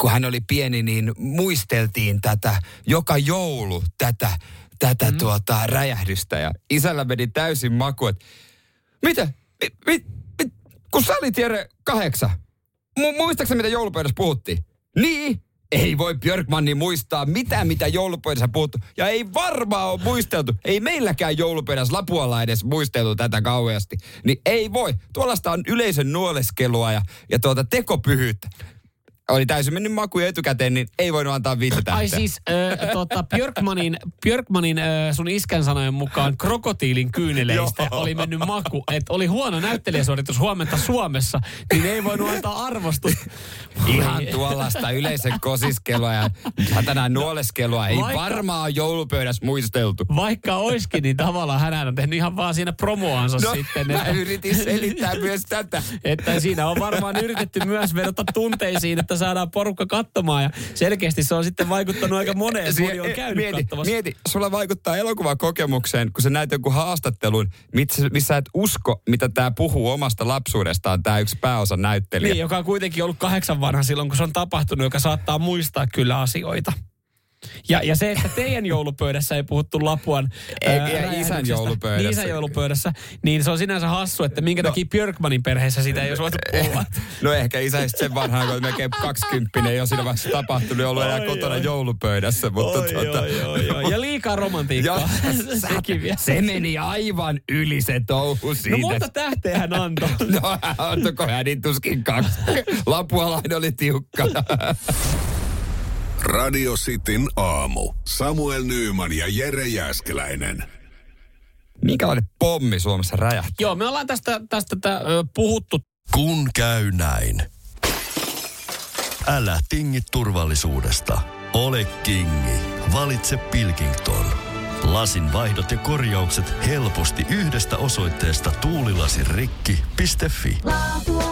kun hän oli pieni, niin muisteltiin tätä, joka joulu tätä, tätä mm. tuota, räjähdystä. Ja isällä meni täysin maku, että mitä? Mi, mi, mi, kun sä olit Jere kahdeksan, mu, muistaakseni mitä joulupöydässä puhuttiin? Niin, ei voi Björkmanni muistaa mitään, mitä joulupöydässä puhuttu. Ja ei varmaan ole muisteltu. Ei meilläkään joulupöydässä Lapualla edes muisteltu tätä kauheasti. Niin ei voi. Tuollaista on yleisön nuoleskelua ja, ja tuota tekopyhyyttä. Oli täysin mennyt maku jo etukäteen, niin ei voinut antaa viittä tähteä. Ai siis äh, tota, Björkmanin, Björkmanin äh, sun iskän sanojen mukaan krokotiilin kyyneleistä Joo. oli mennyt maku. Että oli huono näyttelijäsuoritus huomenta Suomessa, niin ei voinut antaa arvostusta. Ihan tuollaista yleisen kosiskelua ja tänään nuoleskelua ei Vaikka- varmaan joulupöydässä muisteltu. Vaikka oiskin, niin tavallaan hän on tehnyt ihan vaan siinä promoansa No, sitten. mä Että, yritin selittää myös tätä. että siinä on varmaan yritetty myös vedota tunteisiin, että saadaan porukka katsomaan. Ja selkeästi se on sitten vaikuttanut aika moneen. Moni on käynyt mieti, katsomassa. mieti, sulla vaikuttaa elokuvakokemukseen, kun sä näet jonkun haastattelun, missä, missä et usko, mitä tämä puhuu omasta lapsuudestaan, tämä yksi pääosan näyttelijä. Niin, joka on kuitenkin ollut kahdeksan vanha silloin, kun se on tapahtunut, joka saattaa muistaa kyllä asioita. Ja, ja se, että teidän joulupöydässä ei puhuttu Lapuan Ei, ää, isän joulupöydässä. Niin isän joulupöydässä. Niin se on sinänsä hassu, että minkä No. takia Björkmanin perheessä sitä ei olisi voitu puhua. No ehkä isä sen vanhaa, kun melkein 20 ei ole siinä vaiheessa tapahtunut, ei ollut enää kotona oi. joulupöydässä. Mutta Oi, tuota, oi, oi, oi. Ja liikaa romantiikkaa. Sekin vielä. se meni aivan yli se touhu siitä. No monta tähteä hän antoi. No, antako hän niin tuskin kaksi. Lapualainen oli tiukkana. Radio Cityn aamu. Samuel Nyyman ja Jere Jäskeläinen. Minkälainen pommi Suomessa räjähti? Joo, me ollaan tästä, tästä tä, ö, puhuttu Kun käy näin. Älä tingi turvallisuudesta. Ole kingi. Valitse Pilkington. Lasin vaihdot ja korjaukset helposti yhdestä osoitteesta tuulilasirikki.fi. Laatua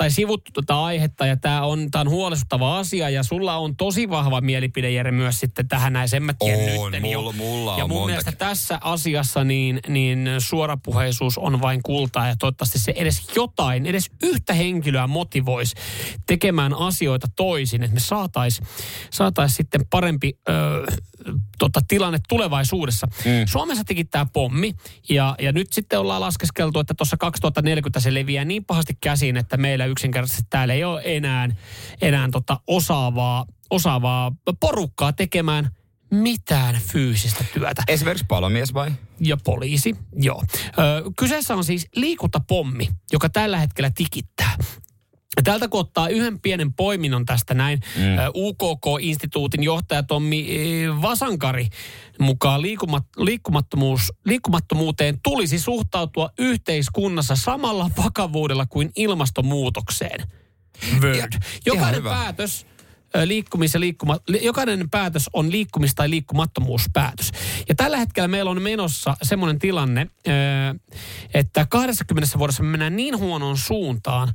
tai sivuttu tätä aihetta ja tämä on, tää on huolestuttava asia ja sulla on tosi vahva mielipide Jere myös sitten tähän näin, sen mä tiedän On, nytten jo. mulla- mulla Ja on mun montakin. mielestä tässä asiassa niin, niin suorapuheisuus on vain kultaa ja toivottavasti se edes jotain, edes yhtä henkilöä motivoisi tekemään asioita toisin, että me saatais, saatais sitten parempi ö, tota, tilanne tulevaisuudessa. Mm. Suomessa teki tämä pommi ja, ja nyt sitten ollaan laskeskeltu, että tuossa 2040 se leviää niin pahasti käsiin, että meillä yksinkertaisesti täällä ei ole enää, enää tota osaavaa, osaavaa porukkaa tekemään mitään fyysistä työtä. Esimerkiksi palomies vai? Ja poliisi, joo. Ö, kyseessä on siis liikuntapommi, joka tällä hetkellä tikittää. Ja Täältä kun ottaa yhden pienen poiminnon tästä näin, mm. UKK-instituutin johtaja Tommi Vasankari mukaan liikumat, liikkumattomuus, liikkumattomuuteen tulisi suhtautua yhteiskunnassa samalla vakavuudella kuin ilmastonmuutokseen. Word. Jokainen päätös liikkumis- ja liikkuma, li- jokainen päätös on liikkumis- tai liikkumattomuuspäätös. Ja tällä hetkellä meillä on menossa semmoinen tilanne, että 20 vuodessa me mennään niin huonoon suuntaan,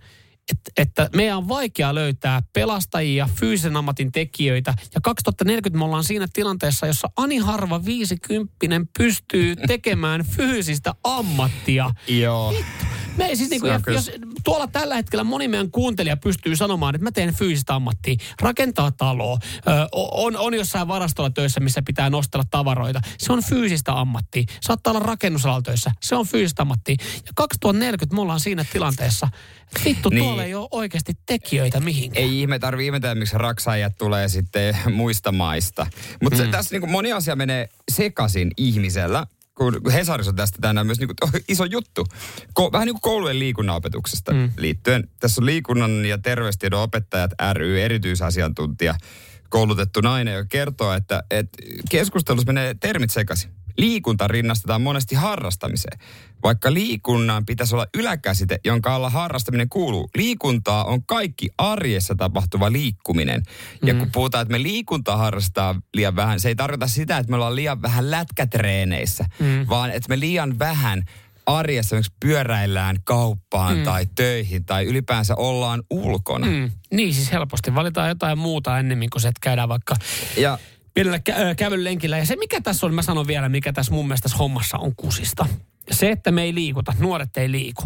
että, että meidän on vaikea löytää pelastajia, fyysisen ammatin tekijöitä. Ja 2040 me ollaan siinä tilanteessa, jossa ani harva 50 pystyy tekemään fyysistä ammattia. Joo. Me siis niin kuin, jos tuolla tällä hetkellä moni meidän kuuntelija pystyy sanomaan, että mä teen fyysistä ammattia, rakentaa taloa, ö, on, on jossain varastolla töissä, missä pitää nostella tavaroita. Se on fyysistä ammattia. Saattaa olla rakennusalalla töissä. Se on fyysistä ammattia. Ja 2040 me ollaan siinä tilanteessa, vittu, Niin. tuolla ei ole oikeasti tekijöitä mihinkään. Ei ihme, tarvii ihmetellä, miksi raksaajat tulee sitten muista maista. Mutta mm. tässä niin moni asia menee sekaisin ihmisellä, kun Hesarissa on tästä tänään myös niin kuin, iso juttu. Ko, vähän niin kuin koulujen liikunnanopetuksesta mm. liittyen. Tässä on liikunnan ja terveystiedon opettajat ry, erityisasiantuntija, koulutettu nainen, joka kertoo, että, että keskustelussa menee termit sekaisin. Liikunta rinnastetaan monesti harrastamiseen. Vaikka liikunnan pitäisi olla yläkäsite, jonka alla harrastaminen kuuluu. Liikuntaa on kaikki arjessa tapahtuva liikkuminen. Ja kun puhutaan, että me liikuntaa harrastaa liian vähän, se ei tarkoita sitä, että me ollaan liian vähän lätkätreeneissä, mm. vaan että me liian vähän arjessa esimerkiksi pyöräillään kauppaan mm. tai töihin tai ylipäänsä ollaan ulkona. Mm. Niin siis helposti valitaan jotain muuta ennemmin kuin se, että käydään vaikka Ja pienellä kä- kävelylenkillä. Ja se mikä tässä on, mä sanon vielä, mikä tässä mun mielestä tässä hommassa on kusista. Se, että me ei liikuta, nuoret ei liiku,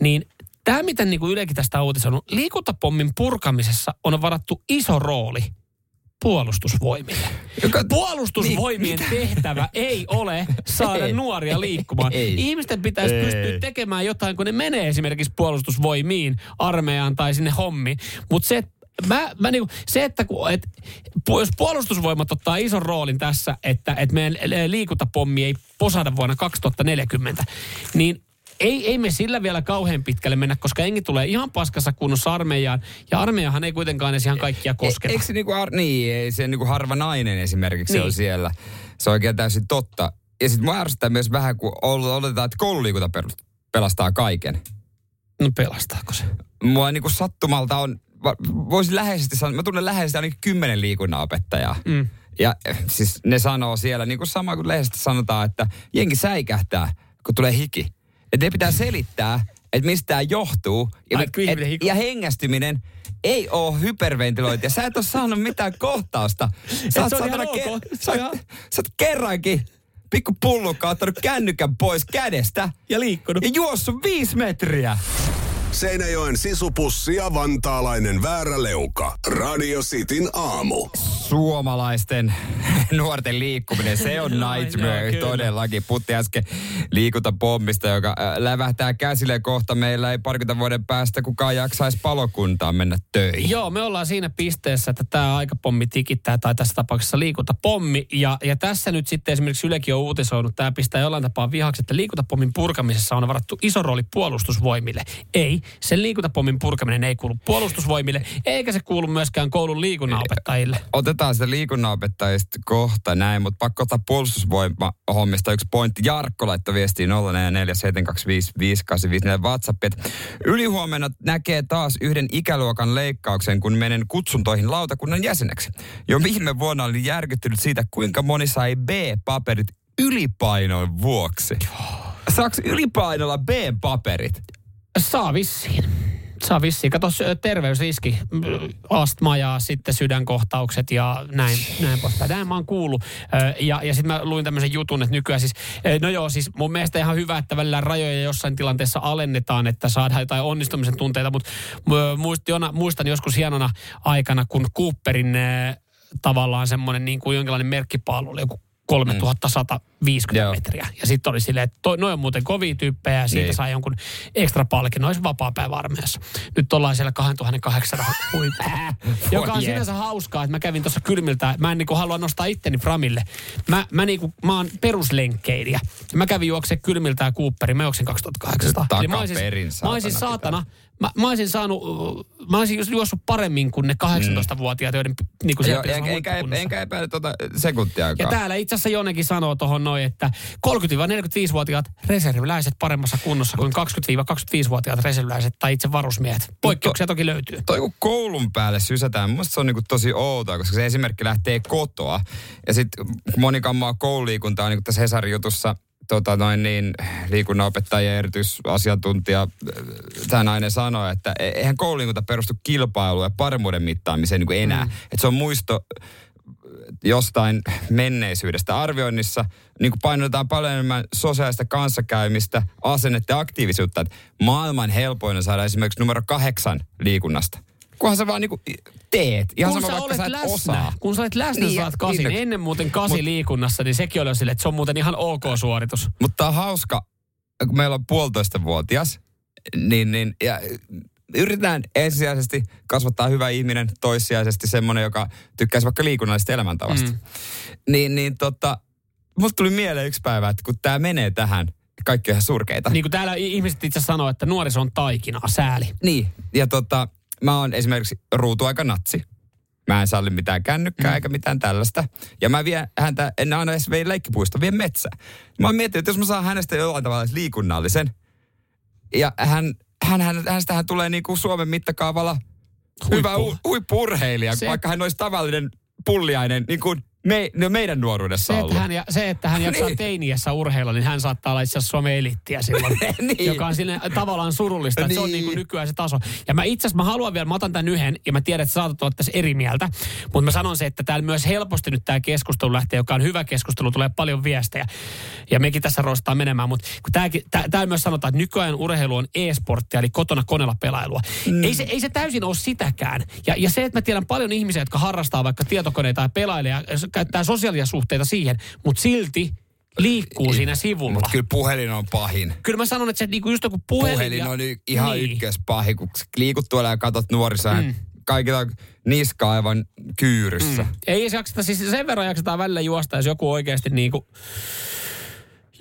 niin Tämä, miten niin kuin Ylekin tästä on uutisoinut, liikuntapommin purkamisessa on varattu iso rooli puolustusvoimille. Joka- Puolustusvoimien Niin, tehtävä ei ole saada Ei. nuoria liikkumaan. Ei. Ihmisten pitäisi Ei. pystyä tekemään jotain, kun ne menee esimerkiksi puolustusvoimiin, armeijaan tai sinne hommiin. Mutta se, Mä, mä niinku, se, että kun, et, jos puolustusvoimat ottaa ison roolin tässä, että et meidän liikuntapommi ei posada vuonna 2040, niin ei, ei me sillä vielä kauhean pitkälle mennä, koska engi tulee ihan paskassa kunnossa armeijaan. Ja armeijahan ei kuitenkaan edes ihan kaikkia kosketa. E- Eikö se niinku, ar- niin, ei se niinku harva nainen esimerkiksi niin. On siellä. Se on oikein täysin totta. Ja sitten mua ärsyttää myös vähän, kun ol- oletetaan, että koululiikunta pelastaa kaiken. No pelastaako se? Mua niinku sattumalta on, voisin läheisesti sanoa, mä tunnen läheisesti ainakin kymmenen liikunnanopettajaa. Mm. Ja eh, siis ne sanoo siellä, niin kuin sama kuin lehdessä sanotaan, että jengi säikähtää, kun tulee hiki. Että ne pitää selittää, että mistä tämä johtuu. Ja, Ai, ihminen hikoo. ja hengästyminen ei ole hyperventilointia. Sä et ole saanut mitään kohtausta. Sä oot, saatana ke- sä, ihan- sä oot kerrankin pikku pullukka ottanut kännykän pois kädestä Ja liikkunut. ja juossut viisi metriä. Seinäjoen sisupussi ja vantaalainen vääräleuka. Radio Cityn aamu. suomalaisten nuorten liikkuminen, se on nightmare joo, kyllä. todellakin. Putti äsken liikuntapommista, joka äh, lävähtää käsille kohta. Meillä ei parikymmentä vuoden päästä kukaan jaksaisi palokuntaan mennä töihin. Joo, me ollaan siinä pisteessä, että tämä aikapommi tikittää, tai tässä tapauksessa liikuntapommi. Ja, ja tässä nyt sitten esimerkiksi Ylekin on uutisoinut, tämä pistää jollain tapaa vihaksi, että liikuntapommin purkamisessa on varattu iso rooli puolustusvoimille. Ei, sen liikuntapommin purkaminen ei kuulu puolustusvoimille, eikä se kuulu myöskään koulun liikunnanopettajille. Otetaan sitä liikunnanopettajista kohta näin, mutta pakko ottaa puolustusvoimahommista yksi pointti. Jarkko laittoi viestiin 0447255854 WhatsApp, että ylihuomenna näkee taas yhden ikäluokan leikkauksen, kun menen kutsuntoihin lautakunnan jäseneksi. Jo viime vuonna olin järkyttynyt siitä, kuinka moni sai B-paperit ylipainon vuoksi. Saako ylipainolla B-paperit? Saa vissiin. Saa vissiin. Kato, terveysriski, astma ja sitten sydänkohtaukset ja näin, näin poispäin. Näin mä oon kuullut. Ja, ja sitten mä luin tämmöisen jutun, että nykyään siis, no joo, siis mun mielestä ihan hyvä, että välillä rajoja jossain tilanteessa alennetaan, että saadaan jotain onnistumisen tunteita, mutta muistan joskus hienona aikana, kun Cooperin tavallaan semmoinen niin kuin jonkinlainen merkkipaalu oli joku 3150 Joo. metriä. Ja sitten oli silleen, että toi, noi on muuten kovia tyyppejä ja siitä Niin. saa jonkun ekstra palkinnon, olisi vapaa päivä armeijassa. Nyt ollaan siellä 2800 huipulla. Joka on sinänsä hauskaa, että mä kävin tuossa kylmiltä. Mä en niinku halua nostaa itteni framille. Mä, mä, niinku, mä oon peruslenkkeilijä. Mä kävin juokse kylmiltä Cooperi. Mä juoksin 2800. Eli mä olisin, Takaperin mä olisin saatana saatana, mä, mä olisin saanut, mä olisin juossut paremmin kuin ne 18-vuotiaat, joiden niinku Joo, siellä pitäisi enkä, enkä, enkä epäile tuota Ja sekuntiakaan. täällä itse asiassa Jonekin sanoo tuohon noin, että 30-45-vuotiaat reserviläiset paremmassa kunnossa kuin 20-25-vuotiaat reserviläiset tai itse varusmiehet. Poikkeuksia toki löytyy. toi kun koulun päälle sysätään, mun se on niinku tosi outoa, koska se esimerkki lähtee kotoa. Ja sitten moni kammaa koululiikuntaa, niin kuin tässä Hesarin jutussa tota noin niin, liikunnanopettaja ja erityisasiantuntija, tämä nainen sanoi, että e- eihän koululiikunta perustu kilpailuun ja paremmuuden mittaamiseen niin kuin enää. Mm. Että se on muisto äh, jostain menneisyydestä arvioinnissa, niin kuin painotetaan paljon enemmän sosiaalista kanssakäymistä, asennetta ja aktiivisuutta. Että maailman helpoin on saada esimerkiksi numero kahdeksan liikunnasta. Kunhan sä vaan niin kuin teet. Ihan kun sama, sä olet sä läsnä, osaa. kun sä olet läsnä, Niin, niin, saat kasin. niin, Ennen muuten kasi mut- liikunnassa, niin sekin oli silleen, että se on muuten ihan ok suoritus. Mutta tää on hauska, kun meillä on puolitoista vuotias, niin, niin ja yritetään ensisijaisesti kasvattaa hyvä ihminen, toissijaisesti semmoinen, joka tykkäisi vaikka liikunnallisesta elämäntavasta. Mm. Niin, niin tota, musta tuli mieleen yksi päivä, että kun tämä menee tähän, kaikki on ihan surkeita. Niin kuin täällä ihmiset itse sanoo, että nuoriso on taikinaa, sääli. Niin, ja tota, mä oon esimerkiksi ruutuaikanatsi. Mä en salli mitään kännykkää mm. eikä mitään tällaista. Ja mä vien häntä, en aina edes vei leikkipuista, vien metsään. Mä oon miettinyt, että jos mä saan hänestä jollain tavalla liikunnallisen, ja hän, hän, hän, hänestähän tulee niinku Suomen mittakaavalla hyvä hu, huippurheilija, Se- vaikka hän olisi tavallinen pulliainen, niin kuin me, no meidän nuoruudessa Se että, ollut. hän, ja, se, että hän jaksaa Niin. teiniässä urheilla, niin hän saattaa olla itse asiassa Suomen elittiä silloin. Niin. Joka on sinne tavallaan surullista, että se on Niin. niin kuin nykyään se taso. Ja mä itse asiassa mä haluan vielä, mä otan tämän yhden, ja mä tiedän, että saatat olla tässä eri mieltä. Mutta mä sanon se, että täällä myös helposti nyt tämä keskustelu lähtee, joka on hyvä keskustelu, tulee paljon viestejä. Ja mekin tässä roistaa menemään, mutta kun tääkin- tää, täällä myös sanotaan, että nykyajan urheilu on e-sporttia, eli kotona koneella pelailua. Mm. Ei, se, ei se täysin ole sitäkään. Ja, ja se, että mä tiedän paljon ihmisiä, jotka harrastaa vaikka tietokoneita ja pelailee ja käyttää sosiaalisia suhteita siihen, mutta silti liikkuu siinä sivulla. Mutta kyllä puhelin on pahin. Kyllä mä sanon, että se niinku just joku puhelin. Puhelin ja, on y- ihan niin. ykköspahi, kun liikut tuolla ja katsot nuorisoa. Mm. Kaikilla on niska aivan kyyryssä. Mm. Ei se jakseta, siis sen verran jaksetaan välillä juosta, jos joku oikeasti niinku,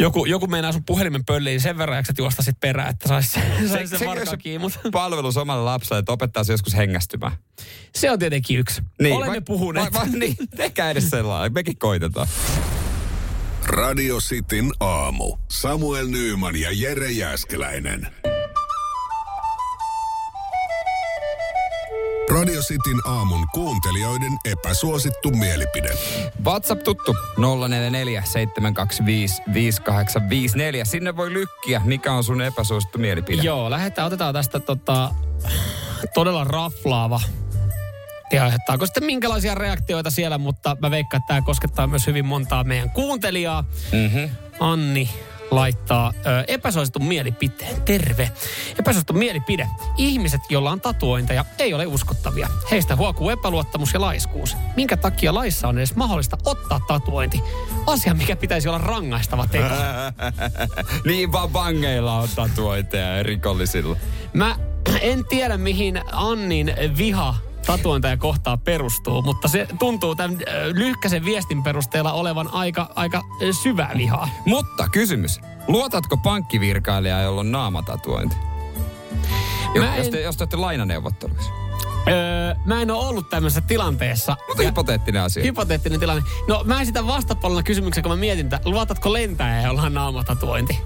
joku, joku meinaa sun puhelimen pölliin, sen verran jaksat juosta sit perään, että sais, sais sen varkaan kiinni. Mutta palvelus omalle lapselle, että opettaa se joskus hengästymään. se on tietenkin yksi. Niin, Olemme vai- puhuneet. Vai, vai, niin, tehkää edes sellainen. Mekin koitetaan. Radio Cityn aamu. Samuel Nyyman ja Jere Jäskeläinen. Radio Cityn aamun kuuntelijoiden epäsuosittu mielipide. WhatsApp tuttu 044 725 5854. Sinne voi lykkiä, mikä on sun epäsuosittu mielipide. Joo, lähdetään, otetaan tästä tota, todella raflaava. Ja aiheuttaako sitten minkälaisia reaktioita siellä, mutta mä veikkaan, että tämä koskettaa myös hyvin montaa meidän kuuntelijaa. Mm-hmm. Anni laittaa ö, epäsuositun mielipiteen. Terve. Epäsuosittu mielipide. Ihmiset, joilla on tatuointeja, ei ole uskottavia. Heistä huokuu epäluottamus ja laiskuus. Minkä takia laissa on edes mahdollista ottaa tatuointi? Asia, mikä pitäisi olla rangaistava teko. niin vaan vangeilla on tatuointeja ja rikollisilla. Mä en tiedä, mihin Annin viha tatuointeja kohtaa perustuu, mutta se tuntuu tämän äh, lyhkäisen viestin perusteella olevan aika, aika äh, syvää vihaa. Mutta kysymys. Luotatko pankkivirkailijaa, jolla on naamatatuointi? Jo, Mä jos, en- te, jos te olette lainaneuvotteluissa. Öö, mä en ole ollut tämmöisessä tilanteessa. Mutta hypoteettinen asia. Hypoteettinen tilanne. No mä esitän vastapuolella kysymyksen, kun mä mietin, että luotatko lentäjä, jolla on naamatatuointi?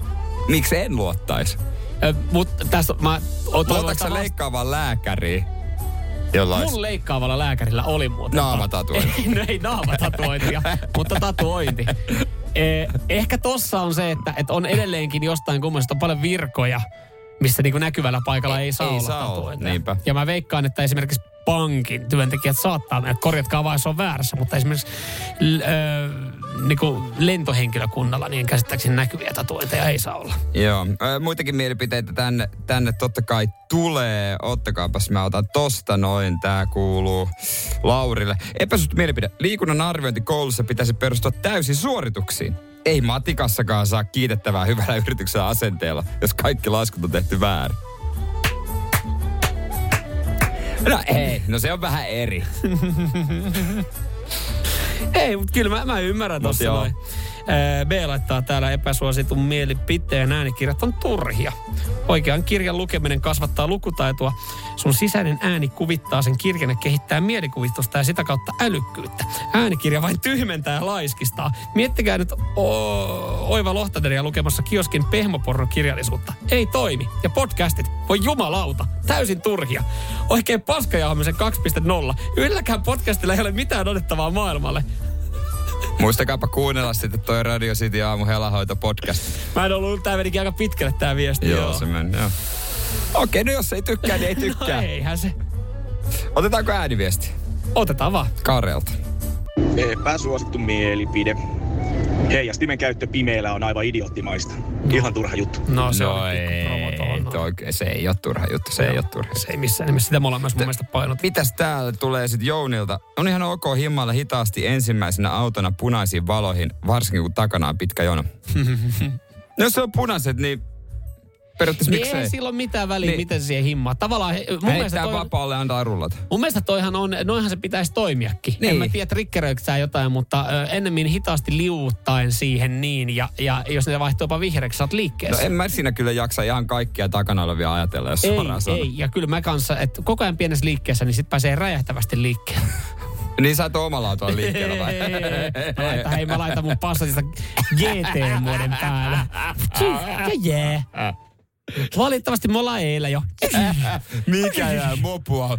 Miksi en luottaisi? Öö, mutta tässä mä... Luotatko sä leikkaavaan lääkäriin, jolla olisi Mun leikkaavalla lääkärillä oli muuten. naamatatuointi? no ei naamatatuointia, mutta tatuointi. Eh, ehkä tossa on se, että, että on edelleenkin jostain kummasta on paljon virkoja, missä niinku näkyvällä paikalla ei, saa ei olla saa olla, niinpä. Ja mä veikkaan, että esimerkiksi pankin työntekijät saattaa mennä, korjatkaa vaan, jos on väärässä, mutta esimerkiksi l- ö, niinku lentohenkilökunnalla niin käsittääkseni näkyviä tatuointeja ei saa olla. Joo, muitakin mielipiteitä tänne, tänne totta kai tulee. Ottakaapas, mä otan tosta noin. Tää kuuluu Laurille. Epäsuosittu mielipide. Liikunnan arviointi koulussa pitäisi perustua täysin suorituksiin. Ei matikassakaan saa kiitettävää hyvällä yrityksellä asenteella, jos kaikki laskut on tehty väärin. No ei, no se on vähän eri. Ei, mutta kyllä mä, mä ymmärrän tossa noin. B laittaa täällä epäsuositun mielipiteen äänikirjat on turhia. Oikean kirjan lukeminen kasvattaa lukutaitoa. Sun sisäinen ääni kuvittaa sen kirjan ja kehittää mielikuvitusta ja sitä kautta älykkyyttä. Äänikirja vain tyhmentää ja laiskistaa. Miettikää nyt o- Oiva Lohtaderia lukemassa kioskin pehmopornokirjallisuutta. Ei toimi. Ja podcastit, voi jumalauta, täysin turhia. Oikein paskajahmisen 2.0. Yhdelläkään podcastilla ei ole mitään otettavaa maailmalle. Muistakaapa kuunnella sitten toi Radio City aamu helahoito podcast. Mä en ollut, tää menikin aika pitkälle tää viesti. Joo, se meni, joo. Okei, no jos ei tykkää, niin ei tykkää. No eihän se. Otetaanko ääniviesti? Otetaan vaan. Karelta. Epäsuosittu mielipide. Heijastimen käyttö pimeällä on aivan idioottimaista. Ihan turha juttu. No se no pikku ei, tuohon noin. toi, se ei ole turha juttu, se ei ole turha. Se ei missään nimessä. Sitä me ollaan myös mun mielestä painot. Mitäs täällä tulee sitten Jounilta? On ihan ok himmailla hitaasti ensimmäisenä autona punaisiin valoihin, varsinkin kun takana on pitkä jono. no jos se on punaiset, niin periaatteessa Niin miksei? ei sillä ole mitään väliä, Niin. miten se siihen himmaa. Tavallaan he- mun mielestä, toi, vapaalle antaa rullata. mun mielestä toihan on, noinhan se pitäisi toimiakin. Niin. En mä tiedä, triggeröikö sä jotain, mutta ö, ennemmin hitaasti liuuttaen siihen niin. Ja, ja jos ne vaihtuu jopa vihreäksi, sä oot No liikkeessä. en mä siinä kyllä jaksa ihan kaikkia takana olevia ajatella, jos ei, suoraan sanon. ei. Ja kyllä mä kanssa, että koko ajan pienessä liikkeessä, niin sit pääsee räjähtävästi liikkeelle. Niin sä et omalla autolla liikkeellä vai? Mä laitan, hei mä laitan mun passatista GT-muoden päälle. Ja jee. Valitettavasti me ollaan eilen jo. Mikä jää mopua?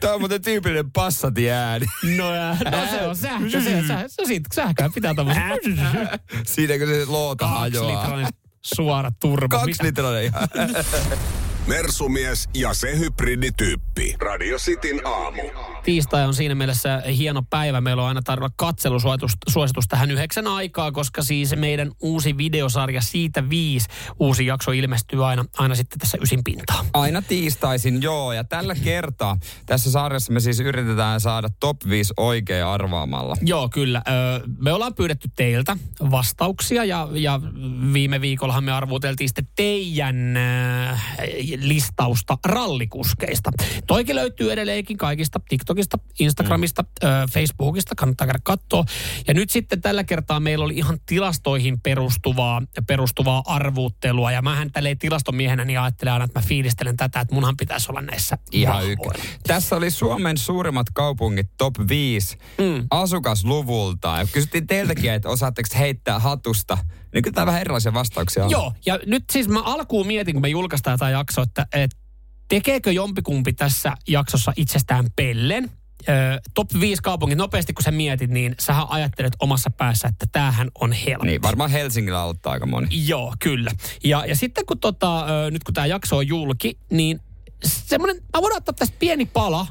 Tämä on muuten tyypillinen passati ääni. No, ja, no se on sähkö. Se, se, se, se sähköä pitää tommosen. Siinäkö se loota hajoaa? suora turbo. Kaksi litrainen ihan. Mersumies ja se hybridityyppi. Radio Cityn aamu. Tiistai on siinä mielessä hieno päivä. Meillä on aina tarjolla katselusuositus suositus tähän yhdeksän aikaa, koska siis meidän uusi videosarja siitä viisi uusi jakso ilmestyy aina, aina sitten tässä ysin pintaan. Aina tiistaisin, joo. Ja tällä kertaa tässä sarjassa me siis yritetään saada top 5 oikein arvaamalla. Joo, kyllä. Me ollaan pyydetty teiltä vastauksia ja, ja viime viikollahan me arvuuteltiin sitten teidän listausta rallikuskeista. Toikin löytyy edelleenkin kaikista TikTokista, Instagramista, mm. Facebookista, kannattaa käydä katsoa. Ja nyt sitten tällä kertaa meillä oli ihan tilastoihin perustuvaa, perustuvaa arvuuttelua. Ja mähän tälleen tilastomiehenä niin ajattelen aina, että mä fiilistelen tätä, että munhan pitäisi olla näissä Ihan. Tässä oli Suomen suurimmat kaupungit top 5 mm. asukasluvulta. Ja kysyttiin teiltäkin, että osaatteko te heittää hatusta. Niin kyllä tää vähän erilaisia vastauksia on. Joo, ja nyt siis mä alkuun mietin, kun me julkaistaan tämä jakso, että, että tekeekö jompikumpi tässä jaksossa itsestään pellen. Ö, top 5 kaupungit, nopeasti kun sä mietit, niin sähän ajattelet omassa päässä, että tämähän on helppo. Niin, varmaan Helsingillä aloittaa aika moni. Joo, kyllä. Ja, ja sitten kun tota, ö, nyt kun tämä jakso on julki, niin semmoinen, mä voin ottaa tästä pieni pala,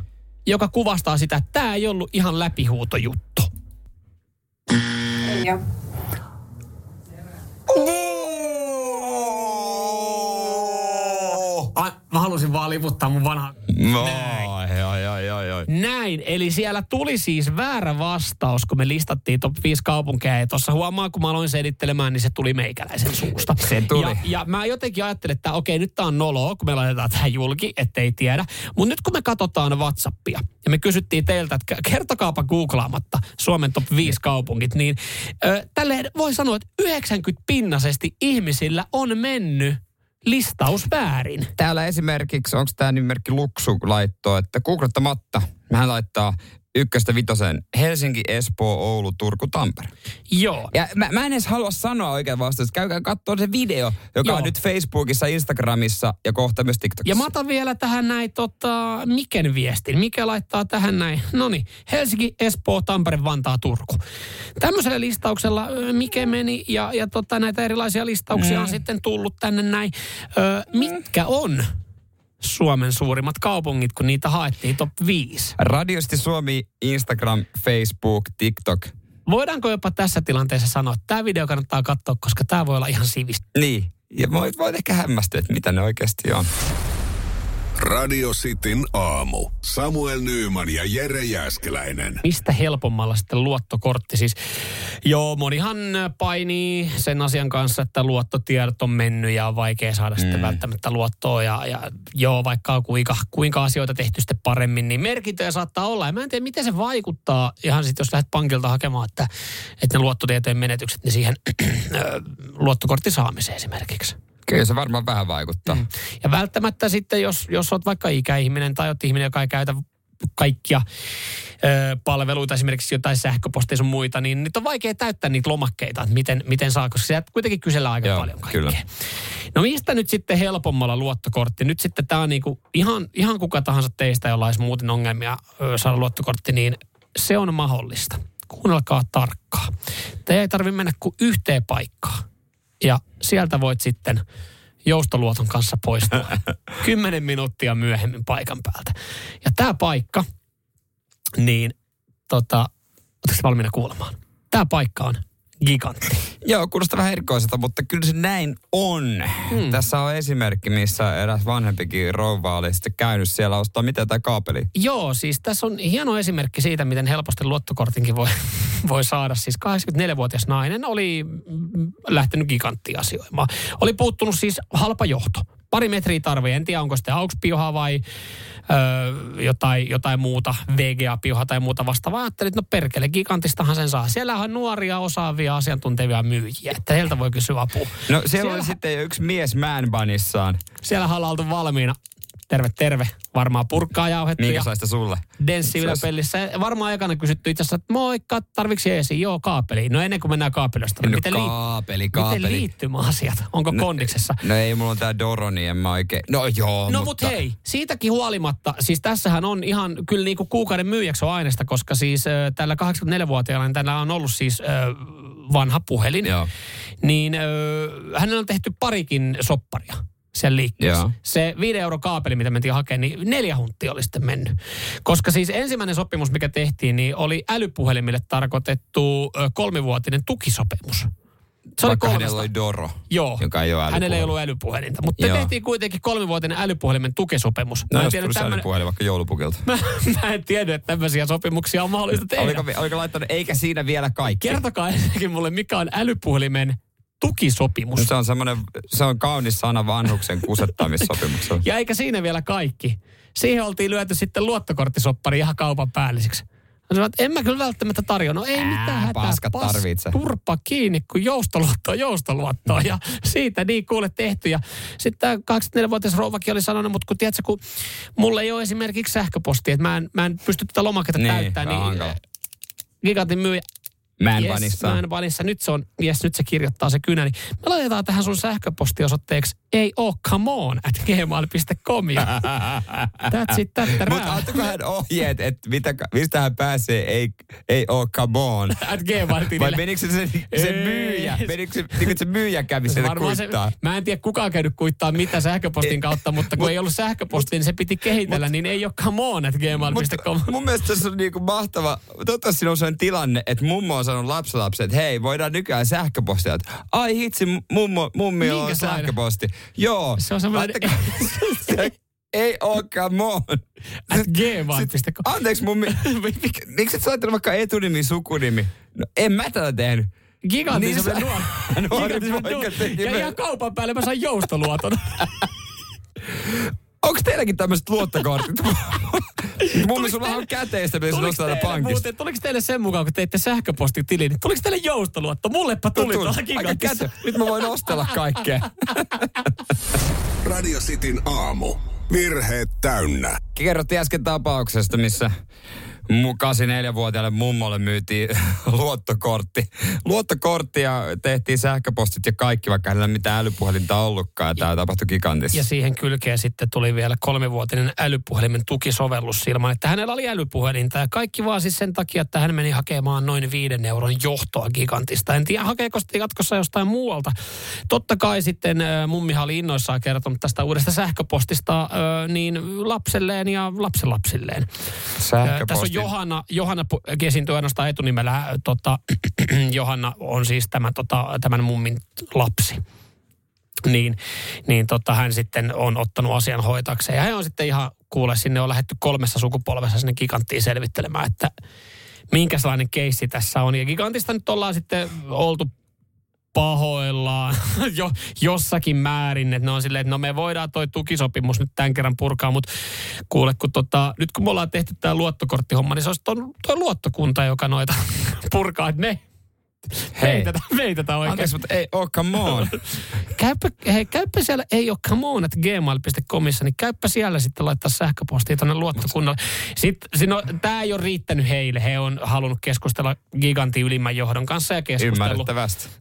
joka kuvastaa sitä, että tämä ei ollut ihan läpihuutojuttu. Joo. Ai, mä halusin vaan livuttaa mun vanha... No, ai, ai, ai, ai, ai. Näin, eli siellä tuli siis väärä vastaus, kun me listattiin top 5 kaupunkeja. Ja tuossa huomaa, kun mä aloin selittelemään, niin se tuli meikäläisen suusta. Se tuli. Ja, ja mä jotenkin ajattelin, että okei, nyt tää on noloa, kun me laitetaan tähän julki, ettei tiedä. Mutta nyt kun me katsotaan Whatsappia, ja me kysyttiin teiltä, että kertokaapa googlaamatta Suomen top 5 kaupungit, niin ö, tälleen voi sanoa, että 90 pinnasesti ihmisillä on mennyt listaus väärin. Täällä esimerkiksi, onko tämä nimimerkki Luksu laittoo, että googlettamatta, hän laittaa ykköstä vitosen Helsinki, Espoo, Oulu, Turku, Tampere. Joo. Ja mä, mä en edes halua sanoa oikein vastausta. Käykää katsoa se video, joka Joo. on nyt Facebookissa, Instagramissa ja kohta myös TikTokissa. Ja mä otan vielä tähän näin tota, Miken viestin. Mikä laittaa tähän näin. No niin, Helsinki, Espoo, Tampere, Vantaa, Turku. Tämmöisellä listauksella Mike meni ja, ja tota, näitä erilaisia listauksia Mm. on sitten tullut tänne näin. Ö, mitkä on Suomen suurimmat kaupungit, kun niitä haettiin top 5? Radiosti Suomi, Instagram, Facebook, TikTok. Voidaanko jopa tässä tilanteessa sanoa, että tämä video kannattaa katsoa, koska tämä voi olla ihan sivistä. Niin. Ja voit, voit ehkä hämmästyä, että mitä ne oikeasti on. Radio Cityn aamu. Samuel Nyyman ja Jere Jäskeläinen. mistä helpommalla sitten luottokortti. Siis, joo, monihan painii sen asian kanssa, että luottotiedot on mennyt ja on vaikea saada mm. sitten välttämättä luottoa. Ja, ja joo, vaikka on kuinka, kuinka asioita tehty sitten paremmin, niin merkintöjä saattaa olla. Ja mä en tiedä, miten se vaikuttaa ihan sitten, jos lähdet pankilta hakemaan, että, että ne luottotietojen menetykset, niin siihen ö, luottokortin saamiseen esimerkiksi. Kyllä se varmaan vähän vaikuttaa. Mm. Ja välttämättä sitten, jos, jos olet vaikka ikäihminen tai olet ihminen, joka ei käytä kaikkia ö, palveluita, esimerkiksi jotain sähköpostia sun muita, niin nyt on vaikea täyttää niitä lomakkeita, että miten, miten saa, koska sieltä kuitenkin kysellään aika Joo, paljon kaikkea. kyllä. No mistä nyt sitten helpommalla luottokortti? Nyt sitten tämä on niinku ihan, ihan kuka tahansa teistä, jolla olisi muuten ongelmia ö, saada luottokortti, niin se on mahdollista. Kuunnelkaa tarkkaan. Te ei tarvitse mennä kuin yhteen paikkaan. Ja sieltä voit sitten joustoluoton kanssa poistua kymmenen minuuttia myöhemmin paikan päältä. Ja tämä paikka, niin tota, oletteko valmiina kuulemaan? Tämä paikka on gigantti. Joo, kuulostaa vähän erikoiselta, mutta kyllä se näin on. Hmm. Tässä on esimerkki, missä eräs vanhempikin rouva oli sitten käynyt siellä ostaa mitä tai kaapeli. Joo, siis tässä on hieno esimerkki siitä, miten helposti luottokortinkin voi, voi saada. Siis 84-vuotias nainen oli lähtenyt giganttiin asioimaan. Oli puuttunut siis halpa johto. Pari metriä tarvii, en tiedä onko sitten aukspioha vai ö, jotain, jotain muuta, VGA-pioha tai muuta vastaavaa. Ajattelin, että no perkele, gigantistahan sen saa. Siellä on nuoria, osaavia, asiantuntevia myyjiä, että heiltä voi kysyä apua. No siellä, siellä oli sitten yksi mies man bunissaan. Siellä halaltu valmiina. Terve, terve. Varmaan purkkaa jauhettu. Minkä ja saista sulle? Denssi Ylä-Pellissä. Varmaan ekana kysytty itse asiassa, että moikka, tarvitsi jeesi? Joo, kaapeli. No ennen kuin mennään kaapelista. No miten, kaapeli, miten kaapeli. liittymäasiat? Onko No, kondiksessa? No ei, mulla on tää Doro, niin en mä oikein... No joo, No mutta... mut hei, siitäkin huolimatta, siis tässähän on ihan kyllä niinku kuukauden myyjäksi on aineesta, koska siis äh, tällä 84-vuotiaalla niin tällä on ollut siis äh, vanha puhelin. Joo. Niin äh, hänellä on tehty parikin sopparia sen liikkeessä. Joo. Se 5 euro kaapeli, mitä mentiin hakemaan, niin neljä hunttia oli sitten mennyt. Koska siis ensimmäinen sopimus, mikä tehtiin, niin oli älypuhelimille tarkoitettu kolmivuotinen tukisopimus. Se oli Vaikka hänellä kolmesta. oli Doro, Joo. joka ei ole Hänellä ei ollut älypuhelinta, mutta Joo. tehtiin kuitenkin kolmivuotinen älypuhelimen tukisopimus. No Mä en jos tiedä, tämmönen- älypuhelin vaikka joulupukilta. Mä, mä en tiedä, että tämmöisiä sopimuksia on mahdollista tehdä. Oliko, oliko laittanut, eikä siinä vielä kaikki? Kertokaa ensinnäkin mulle, mikä on älypuhelimen tukisopimus. No se on semmoinen, se on kaunis sana vanhuksen kusettamissopimuksella. Ja eikä siinä vielä kaikki. Siihen oltiin lyöty sitten luottokorttisoppari ihan kaupan päälliseksi. Mä sanoin, että en mä kyllä välttämättä tarjoa. No ei mitään hätää. paskat tarvitse. Turpa kiinni, kun joustoluotto on joustoluottoa. Ja siitä niin kuule tehty. Ja sitten tämä 84-vuotias rouvakin oli sanonut, mutta kun tiedätkö, kun mulla ei ole esimerkiksi sähköpostia, että mä en, mä en pysty tätä lomaketta Niin, täyttämään, niin gigantin myyjä Man yes. Man Bunnyssa. Nyt se on, yes, nyt se kirjoittaa se kynä. Niin me laitetaan tähän sun sähköpostiosoitteeksi ei oo come on at gmail.com. That's it, that Mutta antako hän ohjeet, että mitä, mistä hän pääsee, ei, ei oo come on. At gmail Vai menikö se se, se myyjä? Menikö se, niin se myyjä kävi sieltä Varmaan se, kuittaa? mä en tiedä kuka on käynyt kuittaa mitä sähköpostin kautta, mutta kun ei ollut sähköpostia, niin se piti kehitellä, niin ei ole come on at gmail.com. Mun mielestä tässä on niinku mahtava, toivottavasti siinä on sellainen tilanne, että mummo on sanonut lapsenlapselle, että hei, voidaan nykyään sähköpostia. Että, Ai hitsi, mummo, mummilla on sähköposti. Joo. Se on semmoinen- Laittakaa- ei oo come on. At gmail.com. Anteeksi mummi, miksi et laittanut vaikka etunimi, sukunimi? No en mä tätä tehnyt. Gigantin Niin semmoinen nuori. nuori poika teki Ja ihan kaupan päälle mä sain joustoluoton. Onko teilläkin tämmöiset luottokortit? Mummi, sulla on käteistä, mitä Tuliko nostaa teille pankista. muuten, tuliko teille sen mukaan, kun teitte sähköpostitilin, niin tuliko teille joustoluotto? Mullepa tuli Tuli. tuolla käte. Nyt mä voin ostella kaikkea. Radio Cityn aamu. Virheet täynnä. Kerrottiin äsken tapauksesta, missä 84-vuotiaalle mummolle myytiin luottokortti. Luottokortti ja tehtiin sähköpostit ja kaikki, vaikka hänellä mitään älypuhelinta ollutkaan. Ja tämä tapahtui gigantissa. Ja siihen kylkeen sitten tuli vielä kolmivuotinen älypuhelimen tukisovellus ilman, että hänellä oli älypuhelinta. Ja kaikki vaan siis sen takia, että hän meni hakemaan noin viiden euron johtoa gigantista. En tiedä, hakeeko sitten jatkossa jostain muualta. Totta kai sitten mummihan oli innoissaan kertonut tästä uudesta sähköpostista äh, niin lapselleen ja lapsenlapsilleen. Äh, on Johanna, Johanna esiintyy ainoastaan etunimellä. äh, Tota, Johanna on siis tämä, tota, tämän mummin lapsi niin, niin tota, hän sitten on ottanut asian hoitakseen. Ja hän on sitten ihan, kuule, sinne on lähetty kolmessa sukupolvessa sinne giganttiin selvittelemään, että minkälainen keissi tässä on. Ja gigantista nyt ollaan sitten oltu pahoillaan. Jo, jossakin määrin, että ne on silleen, että no me voidaan toi tukisopimus nyt tämän kerran purkaa, mutta kuule, kun tota, nyt kun me ollaan tehty tämä luottokorttihomma, niin se olisi toi luottokunta, joka noita purkaa, että me, Hei. Hei. tätä, oikein. Anteeksi, mutta ei oo come on. Käypä, hei, käypä siellä, ei ole come on at gmail.comissa, niin käypä siellä sitten laittaa sähköpostia tuonne luottokunnalle. Sitten, no, tämä ei ole riittänyt heille. He on halunnut keskustella gigantin ylimmän johdon kanssa ja keskustellut.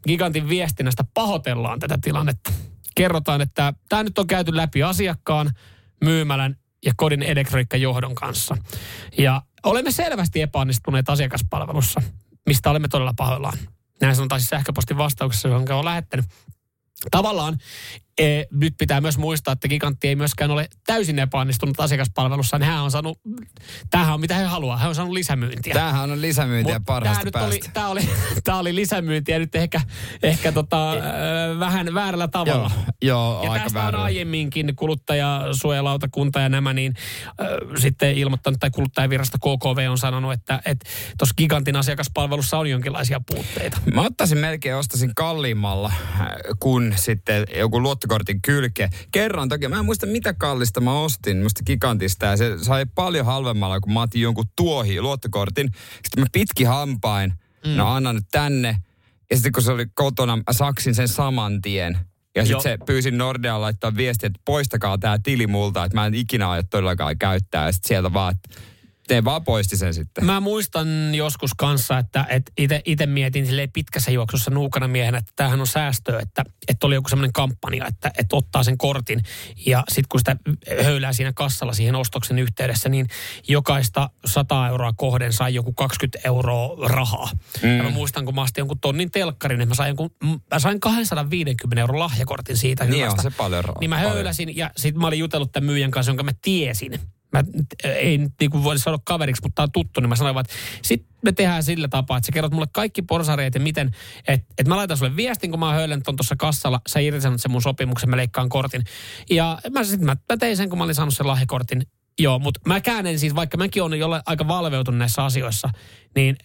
Gigantin viestinnästä pahoitellaan tätä tilannetta. Kerrotaan, että tämä nyt on käyty läpi asiakkaan, myymälän ja kodin elektroniikkajohdon kanssa. Ja olemme selvästi epäonnistuneet asiakaspalvelussa, mistä olemme todella pahoillaan. Näin sanotaan siis sähköpostin vastauksessa, jonka on lähettänyt. Tavallaan e, nyt pitää myös muistaa, että Gigantti ei myöskään ole täysin epäonnistunut asiakaspalvelussa. Niin hän on saanut, tämähän on mitä he haluaa, hän on saanut lisämyyntiä. Tämähän on lisämyyntiä Mut parhaasta nyt päästä. Oli, tää, oli, tää oli lisämyyntiä nyt ehkä, ehkä tota, äh, vähän väärällä tavalla. Joo, joo Ja aika tästä on väärin. aiemminkin kuluttajasuojalautakunta ja nämä niin äh, sitten ilmoittanut, tai kuluttajavirasto KKV on sanonut, että tuossa gigantin asiakaspalvelussa on jonkinlaisia puutteita. Mä ottaisin melkein, ostaisin kalliimmalla kuin sitten joku luottokortin kylke. Kerran toki, mä en muista mitä kallista mä ostin, musta gigantista ja se sai paljon halvemmalla, kun mä otin jonkun tuohi luottokortin. Sitten mä pitki hampain, mm. no annan nyt tänne. Ja sitten kun se oli kotona, mä saksin sen saman tien. Ja sitten se pyysin Nordea laittaa viestiä, että poistakaa tämä tili multa, että mä en ikinä aio todellakaan käyttää. Ja sitten sieltä vaan, että vaan poisti sen sitten. Mä muistan joskus kanssa, että et itse mietin sille pitkässä juoksussa nuukana miehenä, että tämähän on säästöä, että, että oli joku semmoinen kampanja, että, että ottaa sen kortin ja sitten kun sitä höylää siinä kassalla siihen ostoksen yhteydessä, niin jokaista 100 euroa kohden sai joku 20 euroa rahaa. Mm. Ja mä muistan, kun mä astin jonkun tonnin telkkarin, että mä sain, jonkun, mä sain 250 euron lahjakortin siitä Niin hyvästä. on se paljon rahaa. Niin mä Paljon. höyläsin ja sitten mä olin jutellut tämän myyjän kanssa, jonka mä tiesin. Mä ei nyt niinku voisi sanoa kaveriksi, mutta tää on tuttu, niin mä sanoin että sit me tehdään sillä tapaa, että sä kerrot mulle kaikki porsareet ja miten, että et mä laitan sulle viestin, kun mä oon ton tuossa kassalla, sä irtisanot sen mun sopimuksen, mä leikkaan kortin. Ja mä, sit mä, mä tein sen, kun mä olin saanut sen lahjakortin. Joo, mutta mä käännen siis, vaikka mäkin olen jollain aika valveutunut näissä asioissa, niin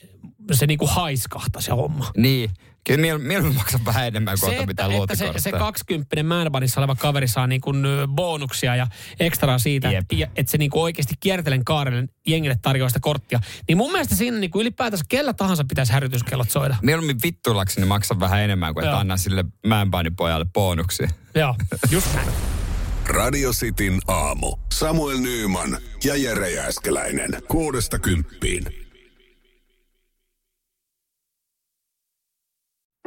se niinku haiskahtaa se homma. Niin. Kyllä miel, mieluummin maksan vähän enemmän kuin että, mitään että se, se 20 määnbanissa oleva kaveri saa niin kuin bonuksia ja ekstraa siitä, Jep. että, että se niin kuin oikeasti kiertelen kaarelle jengille tarjoaa sitä korttia. Niin mun mielestä siinä niin kuin ylipäätänsä kellä tahansa pitäisi hälytyskellot soida. Mieluummin vittuillakseni maksan vähän enemmän kuin että Joo. annan sille mäenpainipojalle bonuksia. Joo, just näin. Radio Cityn aamu. Samuel Nyyman ja Jere Jääskeläinen. Kuudesta kymppiin.